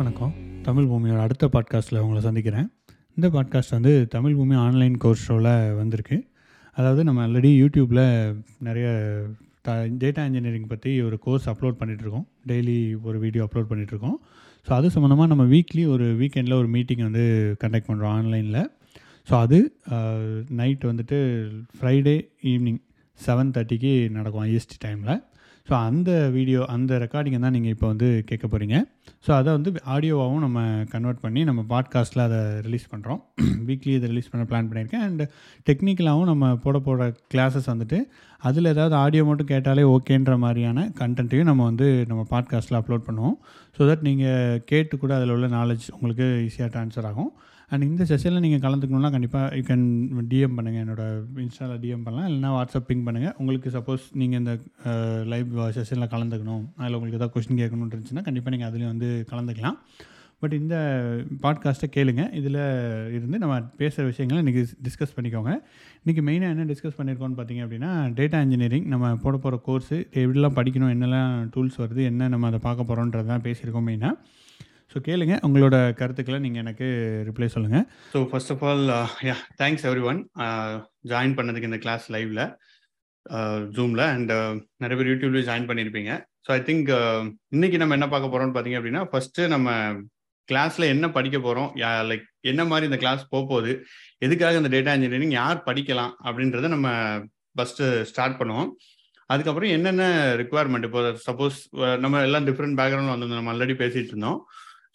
வணக்கம். தமிழ் பூமியோட அடுத்த பாட்காஸ்ட்டில் உங்களை சந்திக்கிறேன். இந்த பாட்காஸ்ட் வந்து தமிழ் பூமி ஆன்லைன் கோர்ஸ் ஷோவில் வந்திருக்கு. அதாவது நம்ம ஆல்ரெடி யூடியூப்பில் நிறைய த டேட்டா இன்ஜினியரிங் பற்றி ஒரு கோர்ஸ் அப்லோட் பண்ணிகிட்ருக்கோம் டெய்லி ஒரு வீடியோ அப்லோட் பண்ணிகிட்ருக்கோம் ஸோ அது சம்மந்தமாக நம்ம வீக்லி ஒரு வீக்கெண்டில் ஒரு மீட்டிங் வந்து கண்டக்ட் பண்ணுறோம் ஆன்லைனில் ஸோ அது நைட் வந்துட்டு ஃப்ரைடே ஈவினிங் செவன் தேர்ட்டிக்கு நடக்கும் ஐஎஸ்டி டைமில் ஸோ அந்த வீடியோ அந்த ரெக்கார்டிங்கை தான் நீங்கள் இப்போ வந்து கேட்க போகிறீங்க ஸோ அதை வந்து ஆடியோவாகவும் நம்ம கன்வெர்ட் பண்ணி நம்ம பாட்காஸ்ட்டில் அதை ரிலீஸ் பண்ணுறோம் வீக்லி இதை ரிலீஸ் பண்ண பிளான் பண்ணியிருக்கேன். அண்ட் டெக்னிக்கலாகவும் நம்ம போட போகிற கிளாஸஸ் வந்துட்டு அதில் ஏதாவது ஆடியோ மட்டும் கேட்டாலே ஓகேன்ற மாதிரியான கண்டென்ட்டையும் நம்ம வந்து நம்ம பாட்காஸ்ட்டில் அப்லோட் பண்ணுவோம். ஸோ தட் நீங்கள் கேட்டு கூட அதில் உள்ள நாலேஜ் உங்களுக்கு ஈஸியாக ட்ரான்ஸ்ஃபர் ஆகும். அண்ட் இந்த செஷனில் நீங்கள் கலந்துக்கணுன்னா கண்டிப்பாக யூ கேன் டிஎம் பண்ணுங்கள் என்னோட இன்ஸ்டாவில் டிஎம் பண்ணலாம். இல்லைனா வாட்ஸ்அப் பிங் பண்ணுங்கள் உங்களுக்கு சப்போஸ் நீங்கள் இந்த லைவ் செஷனில் கலந்துக்கணும். அதில் உங்களுக்கு ஏதாவது கொஸ்டின் கேட்கணுன்னு இருந்துச்சுன்னா கண்டிப்பாக நீங்கள் அதுலேயும் வந்து கலந்துக்கலாம். பட் இந்த பாட்காஸ்ட்டை கேளுங்க. இதில் இருந்து நம்ம பேசுகிற விஷயங்களை இன்றைக்கி டிஸ்கஸ் பண்ணிக்கோங்க. இன்றைக்கி மெயினாக என்ன டிஸ்கஸ் பண்ணியிருக்கோம்னு பார்த்தீங்க அப்படின்னா டேட்டா இன்ஜினியரிங் நம்ம போட போகிற கோர்ஸு எப்படிலாம் படிக்கணும் என்னெல்லாம் டூல்ஸ் வருது என்ன நம்ம அதை பார்க்க போகிறோன்றதான் பேசியிருக்கோம் மெயினாக ஸோ கேளுங்க. உங்களோட கருத்துக்களை நீங்கள் எனக்கு ரிப்ளை சொல்லுங்கள் so first of all yeah thanks everyone join பண்ணதுக்கு இந்த கிளாஸ் லைவ்ல ஜூமில் அண்ட் நிறைய பேர் யூடியூப்லேயும் ஜாயின் பண்ணியிருப்பீங்க ஸோ ஐ திங்க் uh, இன்னைக்கு நம்ம என்ன பார்க்க போகிறோம்னு பார்த்தீங்க அப்படின்னா ஃபர்ஸ்ட்டு நம்ம கிளாஸ்ல என்ன படிக்க போகிறோம் லைக் என்ன மாதிரி இந்த கிளாஸ் போக போகுது? எதுக்காக இந்த டேட்டா இன்ஜினியரிங் யார் படிக்கலாம்? அப்படின்றத நம்ம ஃபஸ்ட்டு ஸ்டார்ட் பண்ணுவோம். அதுக்கப்புறம் என்னென்ன ரிக்குவயர்மெண்ட் இப்போ சப்போஸ் uh, நம்ம எல்லாம் டிஃப்ரெண்ட் பேக்ரவுண்ட் வந்து நம்ம ஆல்ரெடி பேசிட்டு இருந்தோம்.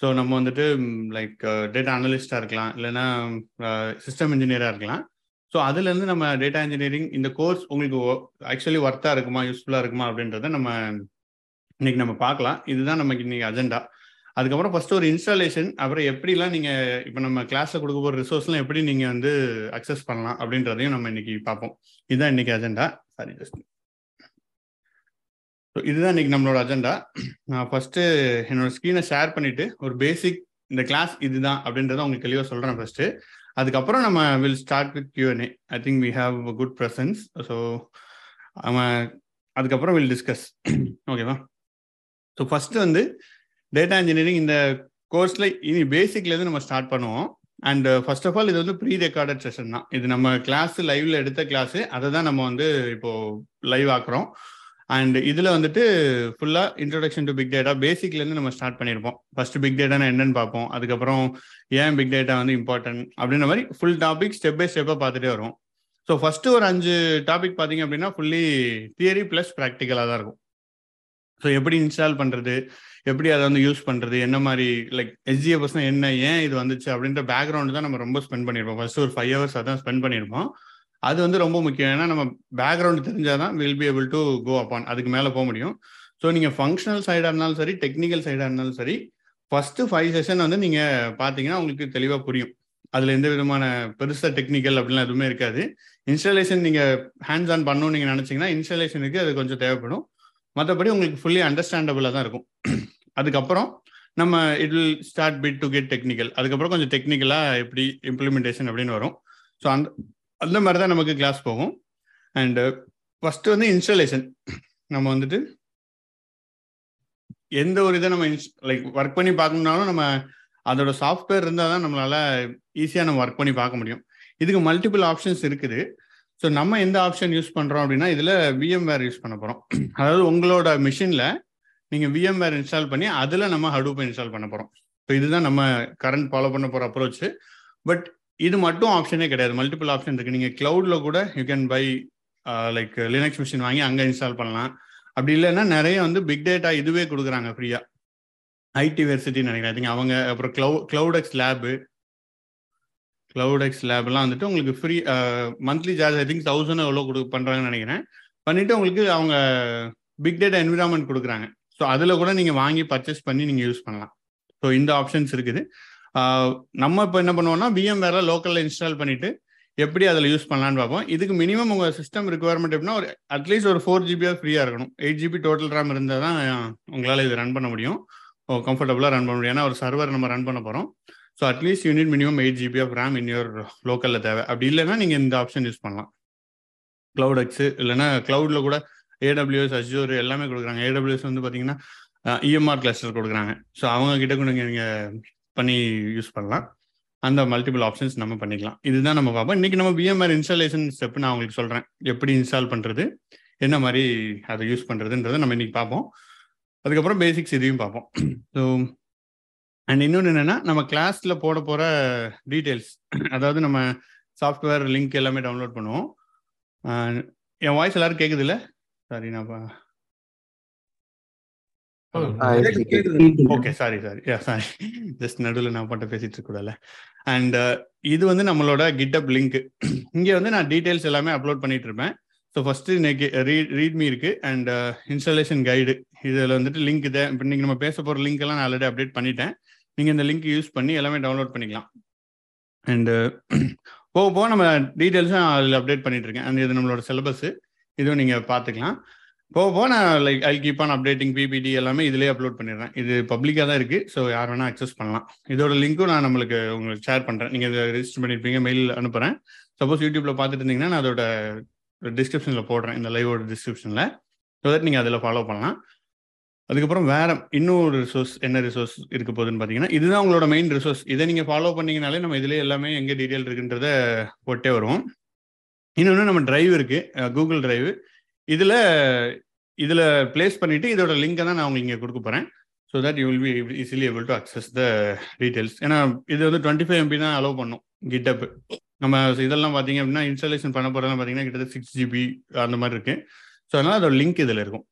ஸோ நம்ம வந்துட்டு லைக் டேட்டா அனலிஸ்டாக இருக்கலாம். இல்லைன்னா uh, சிஸ்டம் இன்ஜினியராக இருக்கலாம். ஸோ அதுலேருந்து நம்ம டேட்டா இன்ஜினியரிங் இந்த கோர்ஸ் உங்களுக்கு ஆக்சுவலி ஒர்த்தாக இருக்குமா யூஸ்ஃபுல்லாக இருக்குமா அப்படின்றத நம்ம இன்னைக்கு நம்ம பார்க்கலாம். இதுதான் நமக்கு இன்னைக்கு அஜெண்டா அதுக்கப்புறம் ஃபர்ஸ்ட் ஒரு இன்ஸ்டாலேஷன் அப்புறம் எப்படிலாம் நீங்கள் இப்போ நம்ம கிளாஸில் கொடுக்க போகிற ரிசோர்ஸ்லாம் எப்படி நீங்கள் வந்து அக்சஸ் பண்ணலாம் அப்படின்றதையும் நம்ம இன்னைக்கு பார்ப்போம். இதுதான் இன்னைக்கு அஜெண்டா சாரி ஜஸ்ட் ஸோ இதுதான் இன்னைக்கு நம்மளோட அஜெண்டா நான் ஃபர்ஸ்ட் என்னோட ஸ்க்ரீனை ஷேர் பண்ணிட்டு ஒரு பேசிக் இந்த கிளாஸ் இதுதான் அப்படின்றத உங்களுக்கு தெளிவாக சொல்கிறேன் ஃபஸ்ட்டு அதுக்கப்புறம் நம்ம will start with Q and A I think we have good presence so அவன் அதுக்கப்புறம் வில் டிஸ்கஸ் ஓகேவா ஸோ ஃபஸ்ட்டு வந்து டேட்டா இன்ஜினியரிங் இந்த கோர்ஸில் இனி பேசிக்லேருந்து நம்ம ஸ்டார்ட் பண்ணுவோம். அண்ட் ஃபர்ஸ்ட் ஆஃப் ஆல் இது வந்து ப்ரீ ரெக்கார்டட் செஷன் தான். இது நம்ம கிளாஸ் லைவ்ல எடுத்த கிளாஸ் அதை தான் நம்ம வந்து இப்போ லைவ் ஆக்குறோம். அண்ட் இதில் வந்துட்டு ஃபுல்லாக இன்ட்ரோடக்ஷன் டு பிக் டேட்டா பேசிக்லேருந்து நம்ம ஸ்டார்ட் பண்ணியிருப்போம் ஃபர்ஸ்ட் பிக் டேட்டானா என்னன்னு பார்ப்போம். அதுக்கப்புறம் ஏன் பிக் டேட்டா வந்து இம்பார்ட்டன்ட் அப்படின்ற மாதிரி ஃபுல் டாபிக் ஸ்டெப் பை ஸ்டெப்பாக பார்த்துட்டே வரும் ஸோ ஃபர்ஸ்ட் ஒரு அஞ்சு டாபிக் பார்த்தீங்க அப்படின்னா ஃபுல்லி தியரி ப்ளஸ் ப்ராக்டிக்கலாக தான் இருக்கும். ஸோ எப்படி இன்ஸ்டால் பண்ணுறது எப்படி அதை வந்து யூஸ் பண்ணுறது என்ன மாதிரி லைக் எஸ்ஜிஎஃப்எஸ்னா என்ன? ஏன் இது வந்துச்சு? அப்படின்ற பேக்ரவுண்டு தான் நம்ம ரொம்ப ஸ்பெண்ட் பண்ணியிருப்போம் ஃபர்ஸ்ட் ஒரு ஃபைவ் ஹவர்ஸ் அதான் ஸ்பெண்ட் பண்ணியிருப்போம் அது வந்து ரொம்ப முக்கியம். ஏன்னா நம்ம பேக்ரவுண்ட் தெரிஞ்சால் தான் will be able to go upon அதுக்கு மேலே போக முடியும். ஸோ நீங்கள் ஃபங்க்ஷனல் சைடாக இருந்தாலும் சரி டெக்னிக்கல் சைடாக இருந்தாலும் சரி ஃபஸ்ட்டு ஃபைவ் செஷன் வந்து நீங்கள் பார்த்தீங்கன்னா உங்களுக்கு தெளிவாக புரியும். அதில் எந்த விதமான பெருசாக டெக்னிக்கல் அப்படிலாம் எதுவுமே இருக்காது. இன்ஸ்டாலேஷன் நீங்கள் ஹேண்ட்ஸ் ஆன் பண்ணணும்னு நீங்கள் நினச்சிங்கன்னா இன்ஸ்டாலேஷனுக்கு அது கொஞ்சம் தேவைப்படும். மற்றபடி உங்களுக்கு ஃபுல்லி அண்டர்ஸ்டாண்டபிளாக தான் இருக்கும். அதுக்கப்புறம் நம்ம it will start bit to get technical அதுக்கப்புறம் கொஞ்சம் டெக்னிக்கலாக எப்படி இம்ப்ளிமெண்டேஷன் அப்படின்னு வரும். ஸோ அந்த அந்த மாதிரி தான் நமக்கு கிளாஸ் போகும். அண்டு ஃபஸ்ட்டு uh, வந்து இன்ஸ்டலேஷன் நம்ம வந்துட்டு எந்த ஒரு இதை நம்ம இன்ஸ் லைக் ஒர்க் பண்ணி பார்க்கணுன்னாலும் நம்ம அதோட சாஃப்ட்வேர் இருந்தால் தான் நம்மளால ஈஸியாக நம்ம ஒர்க் பண்ணி பார்க்க முடியும். இதுக்கு மல்டிபிள் ஆப்ஷன்ஸ் இருக்குது. ஸோ நம்ம எந்த ஆப்ஷன் யூஸ் பண்ணுறோம் அப்படின்னா இதில் விஎம்வேர் யூஸ் பண்ண போகிறோம் அதாவது உங்களோட மிஷினில் நீங்கள் விஎம்வேர் இன்ஸ்டால் பண்ணி அதில் நம்ம ஹடூப்பை இன்ஸ்டால் பண்ண போகிறோம் ஸோ இதுதான் நம்ம கரண்ட் ஃபாலோ பண்ண போகிற அப்ரோச்சு பட் இது மட்டும் ஆப்ஷனே கிடையாது. மல்டிபிள் ஆப்ஷன் இருக்கு. நீங்க கிளவுட்ல கூட you can buy like Linux machine வாங்கி அங்கே இன்ஸ்டால் பண்ணலாம். அப்படி இல்லைன்னா நிறைய வந்து பிக் டேட்டா இதுவே கொடுக்குறாங்க ஃப்ரீயா ஐடி வெர்சிட்டின்னு நினைக்கிறேன். அவங்க அப்புறம் கிளவு கிளவுடெக்ஸ் லேபு கிளவுடெக்ஸ் லேப்லாம் வந்துட்டு உங்களுக்கு free monthly charge I think thousand எவ்வளோ கொடு பண்ணுறாங்கன்னு நினைக்கிறேன். பண்ணிட்டு உங்களுக்கு அவங்க பிக் டேட்டா என்விரான்மெண்ட் கொடுக்குறாங்க. ஸோ அதில் கூட நீங்கள் வாங்கி பர்ச்சேஸ் பண்ணி நீங்கள் யூஸ் பண்ணலாம். ஸோ இந்த ஆப்ஷன்ஸ் இருக்குது. நம்ம இப்போ என்ன பண்ணுவோம்னா விஎம் வேற லோக்கலில் இன்ஸ்டால் பண்ணிட்டு எப்படி அதில் யூஸ் பண்ணலான்னு பார்ப்போம். இதுக்கு மினிமம் உங்கள் சிஸ்டம் ரிக்குவயர்மெண்ட் எப்படின்னா ஒரு அட்லீஸ்ட் ஒரு ஃபோர் ஜிபியாக ஃப்ரீயாக இருக்கணும். எயிட் ஜிபி டோட்டல் ரேம் இருந்தால் தான் உங்களால் இது ரன் பண்ண முடியும். ஓ கம்ஃபர்டபுளாக ரன் பண்ண முடியும். ஏன்னா ஒரு சர்வர் நம்ம ரன் பண்ண போகிறோம் so at least you need minimum eight GB of RAM in your லோக்கலில் தேவை. அப்படி இல்லைன்னா நீங்கள் இந்த ஆப்ஷன் யூஸ் பண்ணலாம். க்ளவுட் எக்ஸு இல்லைன்னா க்ளவுடில் கூட ஏடபிள்யூஎஸ் அஜூர் எல்லாமே கொடுக்குறாங்க. ஏடபிள்யூஎஸ் வந்து பார்த்தீங்கன்னா இஎம்ஆர் கிளஸ்டர் கொடுக்குறாங்க. ஸோ அவங்க கிட்ட கூட நீங்கள் பண்ணி யூஸ் பண்ணலாம். அந்த மல்டிபிள் ஆப்ஷன்ஸ் நம்ம பண்ணிக்கலாம். இதுதான் நம்ம பார்ப்போம். இன்னைக்கு நம்ம பிஎம்ஆர் இன்ஸ்டாலேஷன் ஸ்டெப் நான் உங்களுக்கு சொல்கிறேன் எப்படி இன்ஸ்டால் பண்ணுறது என்ன மாதிரி அதை யூஸ் பண்ணுறதுன்றதை நம்ம இன்னைக்கு பார்ப்போம். அதுக்கப்புறம் பேசிக்ஸ் இதையும் பார்ப்போம். ஸோ அண்ட் இன்னொன்று என்னென்னா நம்ம கிளாஸில் போட போகிற டீட்டெயில்ஸ் அதாவது நம்ம சாஃப்ட்வேர் லிங்க் எல்லாமே டவுன்லோட் பண்ணுவோம். என் வாய்ஸ் எல்லாரும் கேட்குது இல்லை? சாரி நான் okay sorry sorry sorry just நடுவில் நான் பாட்ட பேசிட்டு இருக்கக்கூடாதுல அண்ட் இது வந்து நம்மளோட கிட்டப் லிங்க் இங்கே வந்து நான் டீட்டெயில்ஸ் எல்லாமே அப்லோட் பண்ணிட்டு இருப்பேன். ஸோ ஃபஸ்ட்டு இன்னைக்கு ரீட் ரீட்மி இருக்கு. அண்ட் இன்ஸ்டாலேஷன் கைடு இதில் வந்துட்டு லிங்க் இதை. இப்போ நீங்கள் நம்ம பேச போகிற லிங்க் எல்லாம் நான் ஆல்ரெடி அப்டேட் பண்ணிட்டேன். நீங்கள் இந்த லிங்க் யூஸ் பண்ணி எல்லாமே டவுன்லோட் பண்ணிக்கலாம். அண்டு போக போக நம்ம டீட்டெயில்ஸும் அதில் அப்டேட் பண்ணிட்டு இருக்கேன். அண்ட் இது நம்மளோட சிலபஸ் இதுவும் நீங்கள் பார்த்துக்கலாம். போக போக நான் like I keep on updating PPT எல்லாமே இதுலேயே அப்லோட் பண்ணிடுறேன். இது பப்ளிக்காக தான் இருக்குது ஸோ யார் வேணால் அக்சஸ் பண்ணலாம். இதோட லிங்க்கும் நான் நம்மளுக்கு உங்களுக்கு ஷேர் பண்ணுறேன் நீங்கள் இதை ரெஜிஸ்டர் பண்ணியிருப்பீங்க மெயில் அனுப்புகிறேன் சப்போஸ் யூடியூப்பில் பார்த்துட்டு இருந்தீங்கன்னா நான் அதோட டிஸ்கிரிப்ஷனில் போடுறேன் இந்த லைவோட டிஸ்கிரிப்ஷனில் ஸோ தட் நீங்கள் அதில் ஃபாலோ பண்ணலாம். அதுக்கப்புறம் வேற இன்னொரு ரிசோர்ஸ் என்ன ரிசோர்ஸ் இருக்க போகுதுன்னு பார்த்தீங்கன்னா இதுதான் உங்களோட மெயின் ரிசோர்ஸ் இதை நீங்கள் ஃபாலோ பண்ணீங்கனாலே நம்ம இதிலே எல்லாமே எங்கே டீட்டெயில் இருக்குன்றத போட்டே வருவோம். இன்னொன்று நம்ம டிரைவ் இருக்குது கூகுள் டிரைவ் இதில் இதில் பிளேஸ் பண்ணிட்டு இதோட லிங்கை தான் நான் உங்களுக்கு இங்கே கொடுக்க போகிறேன் so that you will be easily able to access the details ஏன்னா இது வந்து டுவெண்ட்டி ஃபைவ் எம்பி தான் அலோவ் பண்ணும் கிட்டப் நம்ம இதெல்லாம் பார்த்தீங்க அப்படின்னா இன்ஸ்டாலேஷன் பண்ண போகிறதெல்லாம் பார்த்தீங்கன்னா கிட்டத்தட்ட சிக்ஸ் ஜிபி அந்த மாதிரி இருக்கு. ஸோ அதனால் அதோட லிங்க் இதில் இருக்கும்.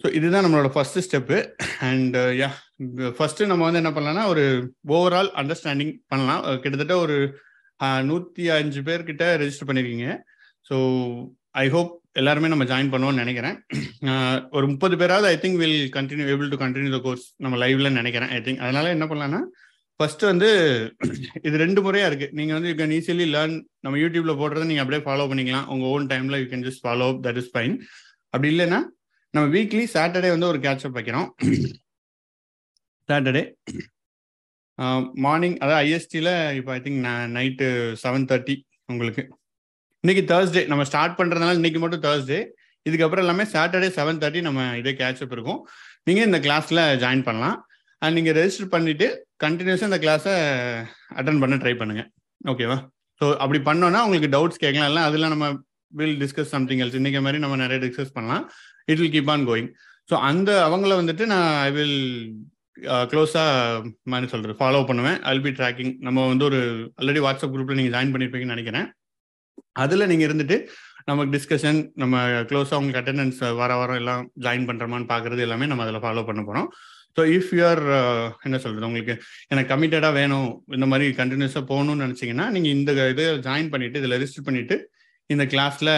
ஸோ இதுதான் நம்மளோட first step and yeah first நம்ம வந்து என்ன பண்ணலாம்னா ஒரு ஓவரால் அண்டர்ஸ்டாண்டிங் பண்ணலாம். கிட்டத்தட்ட ஒரு நூற்றி அஞ்சு பேர்கிட்ட ரெஜிஸ்டர் பண்ணியிருக்கீங்க ஸோ ஐ ஹோப் எல்லாருமே நம்ம ஜாயின் பண்ணுவோம்னு நினைக்கிறேன். ஒரு முப்பது பேராவது I think will continue able to continue the course நம்ம லைவ்ல நினைக்கிறேன் ஐ திங்க் அதனால என்ன பண்ணலாம்னா ஃபர்ஸ்ட் வந்து இது ரெண்டு முறையா இருக்கு. நீங்க வந்து யூ கேன் ஈஸிலி லேர்ன் நம்ம யூடியூப்ல போடுறத நீங்க அப்படியே ஃபாலோ பண்ணிக்கலாம். உங்க ஓன் டைம்ல you can just follow that is fine அப்படி இல்லைன்னா நம்ம வீக்லி சாட்டர்டே வந்து ஒரு கேட்சப் வைக்கிறோம். சாட்டர்டே மார்னிங் அதாவது ஐஎஸ்டியில் இப்போ I think night seven thirty உங்களுக்கு. இன்னைக்கு தேர்ஸ்டே நம்ம ஸ்டார்ட் பண்ணுறதுனால இன்னைக்கு மட்டும் தேர்ஸ்டே இதுக்கப்புறம் எல்லாமே சாட்டர்டே செவன் தேர்ட்டி நம்ம இதே கேட்சப் இருக்கும். நீங்கள் இந்த கிளாஸ்ல ஜாயின் பண்ணலாம். அண்ட் நீங்கள் ரெஜிஸ்டர் பண்ணிவிட்டு கண்டினியூஸா இந்த கிளாஸை அட்டன் பண்ண ட்ரை பண்ணுங்கள் ஓகேவா ஸோ அப்படி பண்ணோன்னா உங்களுக்கு டவுட்ஸ் கேட்கலாம். இல்லை அதில் நம்ம வில் டிஸ்கஸ் சம்திங் எல்ஸ் இன்றைக்கி மாதிரி நம்ம நிறைய டிஸ்கஸ் பண்ணலாம். It will keep on going so அந்த அவங்கள வந்துட்டு நான் ஐ வில் க்ளோஸாக மாதிரி சொல்கிறது ஃபாலோ பண்ணுவேன். அல் பி ட்ராக்கிங் நம்ம வந்து ஒரு ஆல்ரெடி வாட்ஸ்அப் குரூப்பில் நீங்கள் ஜாயின் பண்ணியிருப்பீங்கன்னு நினைக்கிறேன். அதில் நீங்கள் இருந்துட்டு நமக்கு டிஸ்கஷன் நம்ம க்ளோஸாக உங்களுக்கு அட்டெண்டன்ஸ் வர வாரம் எல்லாம் ஜாயின் பண்ணுறோமான்னு பார்க்குறது எல்லாமே நம்ம அதில் ஃபாலோ பண்ண போகிறோம் ஸோ இஃப் யூஆர் என்ன சொல்கிறது உங்களுக்கு எனக்கு கமிட்டடாக வேணும் இந்த மாதிரி கண்டினியூஸாக போகணும்னு நினச்சிங்கன்னா நீங்கள் இந்த இது ஜாயின் பண்ணிவிட்டு இதில் ரிஜிஸ்டர் பண்ணிவிட்டு இந்த கிளாஸில்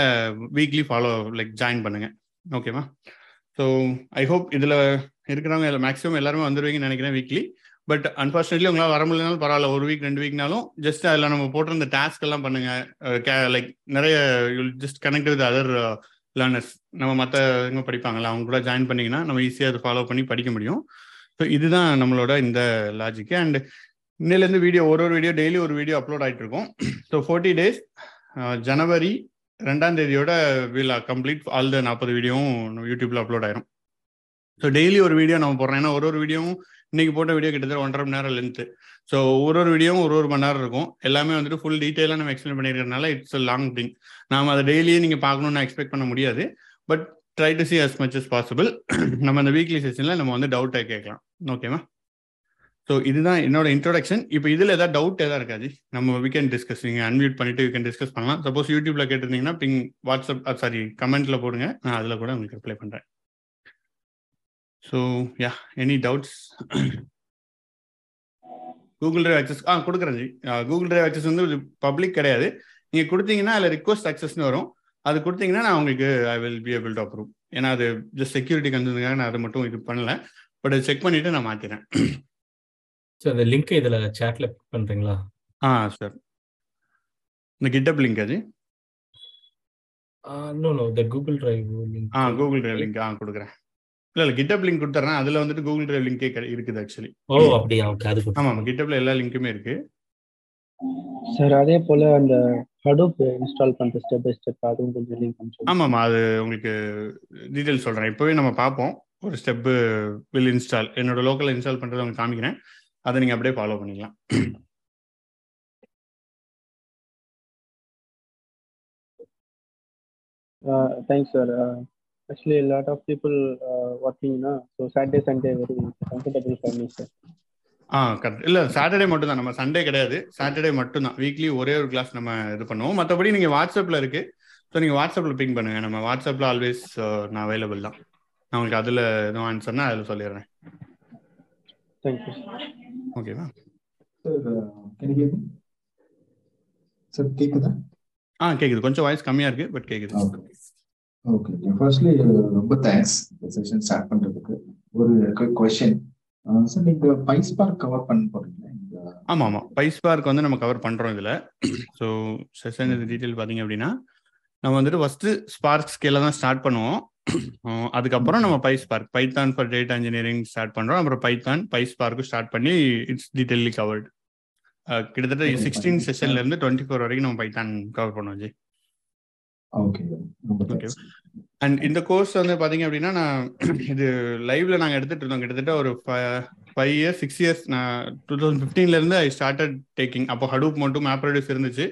வீக்லி ஃபாலோ லைக் ஜாயின் பண்ணுங்கள் ஓகேவா ஸோ ஐ ஹோப் இதில் இருக்கிறவங்க மேக்ஸிமம் எல்லாருமே வந்துடுவீங்கன்னு நினைக்கிறேன் வீக்லி பட் அன்பார்ச்சுனேட்லி உங்களால் வர முடியலனாலும் பரவாயில்ல. ஒரு வீக் ரெண்டு வீக்னாலும் ஜஸ்ட் அதில் நம்ம போட்டிருந்த டாஸ்க் எல்லாம் பண்ணுங்க. லைக் நிறைய just connect with other learners நம்ம மற்ற இவங்க படிப்பாங்களா அவங்க கூட ஜாயின் பண்ணிங்கன்னா நம்ம ஈஸியாக அதை ஃபாலோ பண்ணி படிக்க முடியும். ஸோ இதுதான் நம்மளோட இந்த லாஜிக் அண்ட் இன்னிலேருந்து வீடியோ ஒரு ஒரு வீடியோ டெய்லி ஒரு வீடியோ அப்லோட் ஆகிட்டு இருக்கும். ஸோ ஃபோர்ட்டி டேஸ் ஜனவரி ரெண்டாம் தேதியோட வில் கம்ப்ளீட் ஆல் த நாற்பது வீடியோவும் யூடியூப்ல அப்லோட் ஆயிரும். ஸோ டெய்லி ஒரு வீடியோ நம்ம போடுறோம். ஏன்னா ஒரு ஒரு வீடியோவும் இன்னைக்கு போட்ட வீடியோ கிட்டத்தட்ட ஒன்றரை மணி நேரம் லென்த்து ஸோ ஒரு ஒரு வீடியோவும் ஒரு ஒரு மணி நேரம் இருக்கும். எல்லாமே வந்துட்டு ஃபுல் டீட்டெயிலாக நம்ம எக்ஸ்பிளைன் பண்ணியிருக்கறனால இட்ஸ் அ லாங் திங் நாம் அதை டெய்லியே நீங்கள் பார்க்கணும்னு எக்ஸ்பெக்ட் பண்ண முடியாது. But try to see as much as possible நம்ம அந்த வீக்லி செஷனில் நம்ம வந்து டவுட்டை கேட்கலாம். ஓகேவா ஸோ இதுதான் என்னோட இன்ட்ரோடக்ஷன் இப்போ இதில் ஏதாவது டவுட் எதாவது இருக்காது நம்ம வி கேன் டிஸ்கஸ் நீங்கள் அன்மியூட் பண்ணிட்டு வி கேன் டிஸ்கஸ் பண்ணலாம். சப்போஸ் யூடியூப்ல கேட்டிருந்தீங்கன்னா பிங் வாட்ஸ்அப் சாரி கமெண்ட்ல போடுங்க. நான் அதில் கூட உங்களுக்கு ரிப்ளை பண்ணுறேன் so yeah any doubts Google drive access ஆ கொடுக்குறேன் ஜி. கூகுள் டிரைவ் அக்சஸ் வந்து பப்ளிக் கிடையாது. நீங்கள் கொடுத்தீங்கன்னா அதில் ரிக்வஸ்ட் அக்சஸ்னு வரும். அது கொடுத்தீங்கன்னா நான் உங்களுக்கு I will be able to approve ஏன்னா அது ஜஸ்ட் செக்யூரிட்டி கன்சர்னுக்காக நான் அதை மட்டும் இது பண்ணல. பட் செக் பண்ணிட்டு நான் மாற்றிறேன் ஸோ அந்த லிங்க் இதில் சேட்டில் பண்ணுறீங்களா ஆ சார் இந்த கிட்டப் லிங்க் அது no no the Google drive ah Google drive link ஆ கொடுக்குறேன். இல்லை இல்லை கிட்டப் லிங்க் கொடுத்துறேன் அதில் வந்துட்டு கூகுள் டிரைவ் லிங்கே இருக்குது ஆக்சுவலி ஓ அப்படியா? ஓகே அது ஆமாம் ஆமாம் கிட்டப்ல எல்லா லிங்க்குமே இருக்கு. சார் அதே போல அந்த ஹடூப் இன்ஸ்டால் பண்ற ஸ்டெப் பை ஸ்டெப் அதுவும் கொஞ்சம் லிங்க் அனுப்பிச்சு ஆமாம் ஆமாம் அது உங்களுக்கு டீட்டெயில் சொல்கிறேன் இப்போவே நம்ம பார்ப்போம். ஒரு ஸ்டெப்பு வில் இன்ஸ்டால் என்னோட லோக்கல் இன்ஸ்டால் பண்ணுறதை உங்களுக்கு காமிக்கிறேன். அதை நீங்கள் அப்படியே ஃபாலோ பண்ணிக்கலாம். Thanks, sir. Uh, actually, a lot of people uh, working, na, so Saturday, Sunday, very comfortable for me, sir. ஆ கரெக்ட் இல்லை சாட்டர்டே மட்டும் தான் நம்ம சண்டே கிடையாது. சாட்டர்டே மட்டும் தான் வீக்லி ஒரே ஒரு கிளாஸ் நம்ம இது பண்ணுவோம். மற்றபடி நீங்கள் வாட்ஸ்அப்பில் இருக்கு. ஸோ நீங்கள் வாட்ஸ்அப்பில் பிங் பண்ணுங்க. நம்ம வாட்ஸ்அப்பில் ஆல்வேஸ் நான் அவைலபிள் தான். நான் உங்களுக்கு அதில் எதுவும் ஆன்சர்னா அதில் சொல்லிடுறேன். Thank you. sir. ஓகேவா uh? Sir, கேக்குதா? ஆ கேட்குது கொஞ்சம் வாய்ஸ் கம்மியாக இருக்கு பட் கேட்குது ஓகே ஃபர்ஸ்ட்லி ரொம்ப தேங்க்ஸ் இந்த செஷன் ஸ்டார்ட் பண்றதுக்கு. ஒரு கொஸ்டின் சார் நீங்க பைஸ் பார்க் கவர் பண்ண போறீங்களா? ஆமாம். ஆமாம் பைஸ் பார்க் வந்து நம்ம கவர் பண்ணுறோம் இதில். ஸோ செஷன் இது டீட்டெயில் பார்த்தீங்க அப்படின்னா நம்ம வந்துட்டு ஃபஸ்ட்டு ஸ்பார்க் ஸ்கேல தான் ஸ்டார்ட் பண்ணுவோம். அதுக்கப்புறம் நம்ம PySpark python for data engineering start பண்ணுறோம் அப்புறம் பைத்தான் பைஸ் பார்க்கும் ஸ்டார்ட் பண்ணி இட்ஸ் டீட்டெயிலி கவர்டு கிட்டத்தட்ட சிக்ஸ்டீன். செஷன்ல இருந்து டுவெண்ட்டி ஃபோர் வரைக்கும் நம்ம பைத்தான் கவர் பண்ணுவோம் ஜி. ஓகே அண்ட் இந்த கோர்ஸ் வந்து பாத்தீங்க அப்படின்னா நான் இது லைவ்ல நாங்க எடுத்துட்டு இருந்தோம். கிட்டத்தட்ட ஒரு ஃபைவ் இயர்ஸ் சிக்ஸ் இயர்ஸ் நான் டூ தௌசண்ட் ஃபிஃப்டீன்ல இருந்து ஐ ஸ்டார்டட் டேக்கிங் அப்போ ஹடூப் மட்டும் மேப் ரெடியூஸ் இருந்துச்சு.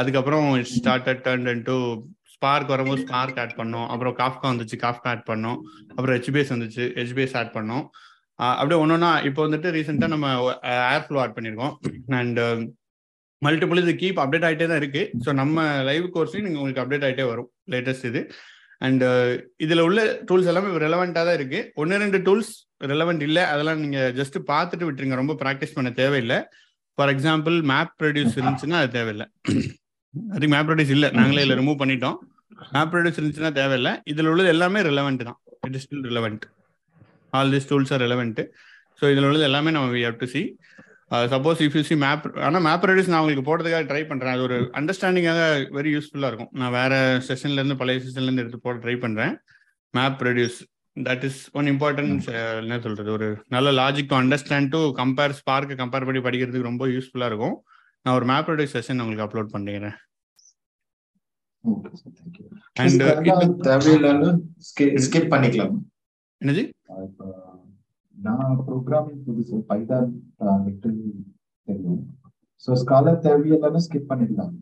அதுக்கப்புறம் ஸ்டார்டட் டர்ன் டு ஸ்பார்க் வரும்போது ஸ்பார்க் ஆட் பண்ணோம். அப்புறம் காஃப்கா வந்துச்சு காஃப்கா ஆட் பண்ணோம். அப்புறம் ஹெச்பிஎஸ் வந்துச்சு ஹெச்பிஎஸ் ஆட் பண்ணோம். அப்படியே ஒன்னொன்னா இப்போ வந்துட்டு ரீசெண்டாக நம்ம ஏர் ஃப்ளோ ஆட் பண்ணியிருக்கோம் அண்ட் மல்டிபிள் இது கீப் அப்டேட் ஆகிட்டே தான் இருக்கு. ஸோ நம்ம லைவ் கோர்ஸ்லையும் நீங்கள் உங்களுக்கு அப்டேட் ஆகிட்டே வரும் லேட்டஸ்ட் இது. அண்ட் uh, இதில் உள்ள டூல்ஸ் எல்லாமே ரெலவெண்ட்டாக தான் இருக்கு. ஒன்று ரெண்டு டூல்ஸ் ரெலவெண்ட் இல்லை. அதெல்லாம் நீங்கள் ஜஸ்ட் பார்த்துட்டு விட்டுருங்க. ரொம்ப ப்ராக்டிஸ் பண்ண தேவையில்லை. ஃபார் எக்ஸாம்பிள் மேப் ப்ரொடியூஸ் இருந்துச்சுன்னா அது தேவையில்லை. அதுக்கு மேப் ப்ரொடியூஸ் இல்லை. நாங்களே இதில் ரிமூவ் பண்ணிட்டோம். மேப் ப்ரொடியூஸ் இருந்துச்சுன்னா தேவையில்லை. இதில் உள்ளது எல்லாமே ரெலவெண்ட் தான். It is still relevant all this tools are relevant so இதில் உள்ளது எல்லாமே நம்ம we have to see suppose if you see map ஆனால் மேப் ரெடியூஸ் நான் உங்களுக்கு போடுறதுக்காக ட்ரை பண்ணுறேன் அது ஒரு அண்டர்ஸ்டாண்டிங்காக வெரி யூஸ்ஃபுல்லாக இருக்கும். நான் வேற செஷன்லேருந்து பழைய செஷன்லேருந்து எடுத்து போட ட்ரை பண்ணுறேன் map reduce that is one important என்ன சொல்கிறது ஒரு நல்ல logic to understand to compare spark compare பண்ணி படிக்கிறதுக்கு ரொம்ப யூஸ்ஃபுல்லாக இருக்கும். நான் ஒரு மேப் ரெடியூஸ் செஷன் உங்களுக்கு அப்லோட் பண்ணிக்கிறேன். Uh, அண்ட் தேவையில்லாலும் ஸ்கிப் பண்ணிக்கலாம். என்னது? இப்போ நான் ப்ரோக்ராமிங் புதுசு பைதான் லிட்டில் தெரியும் ஸோ ஸ்காலர் தேவையில்லாலும் ஸ்கிப் பண்ணிடலாம்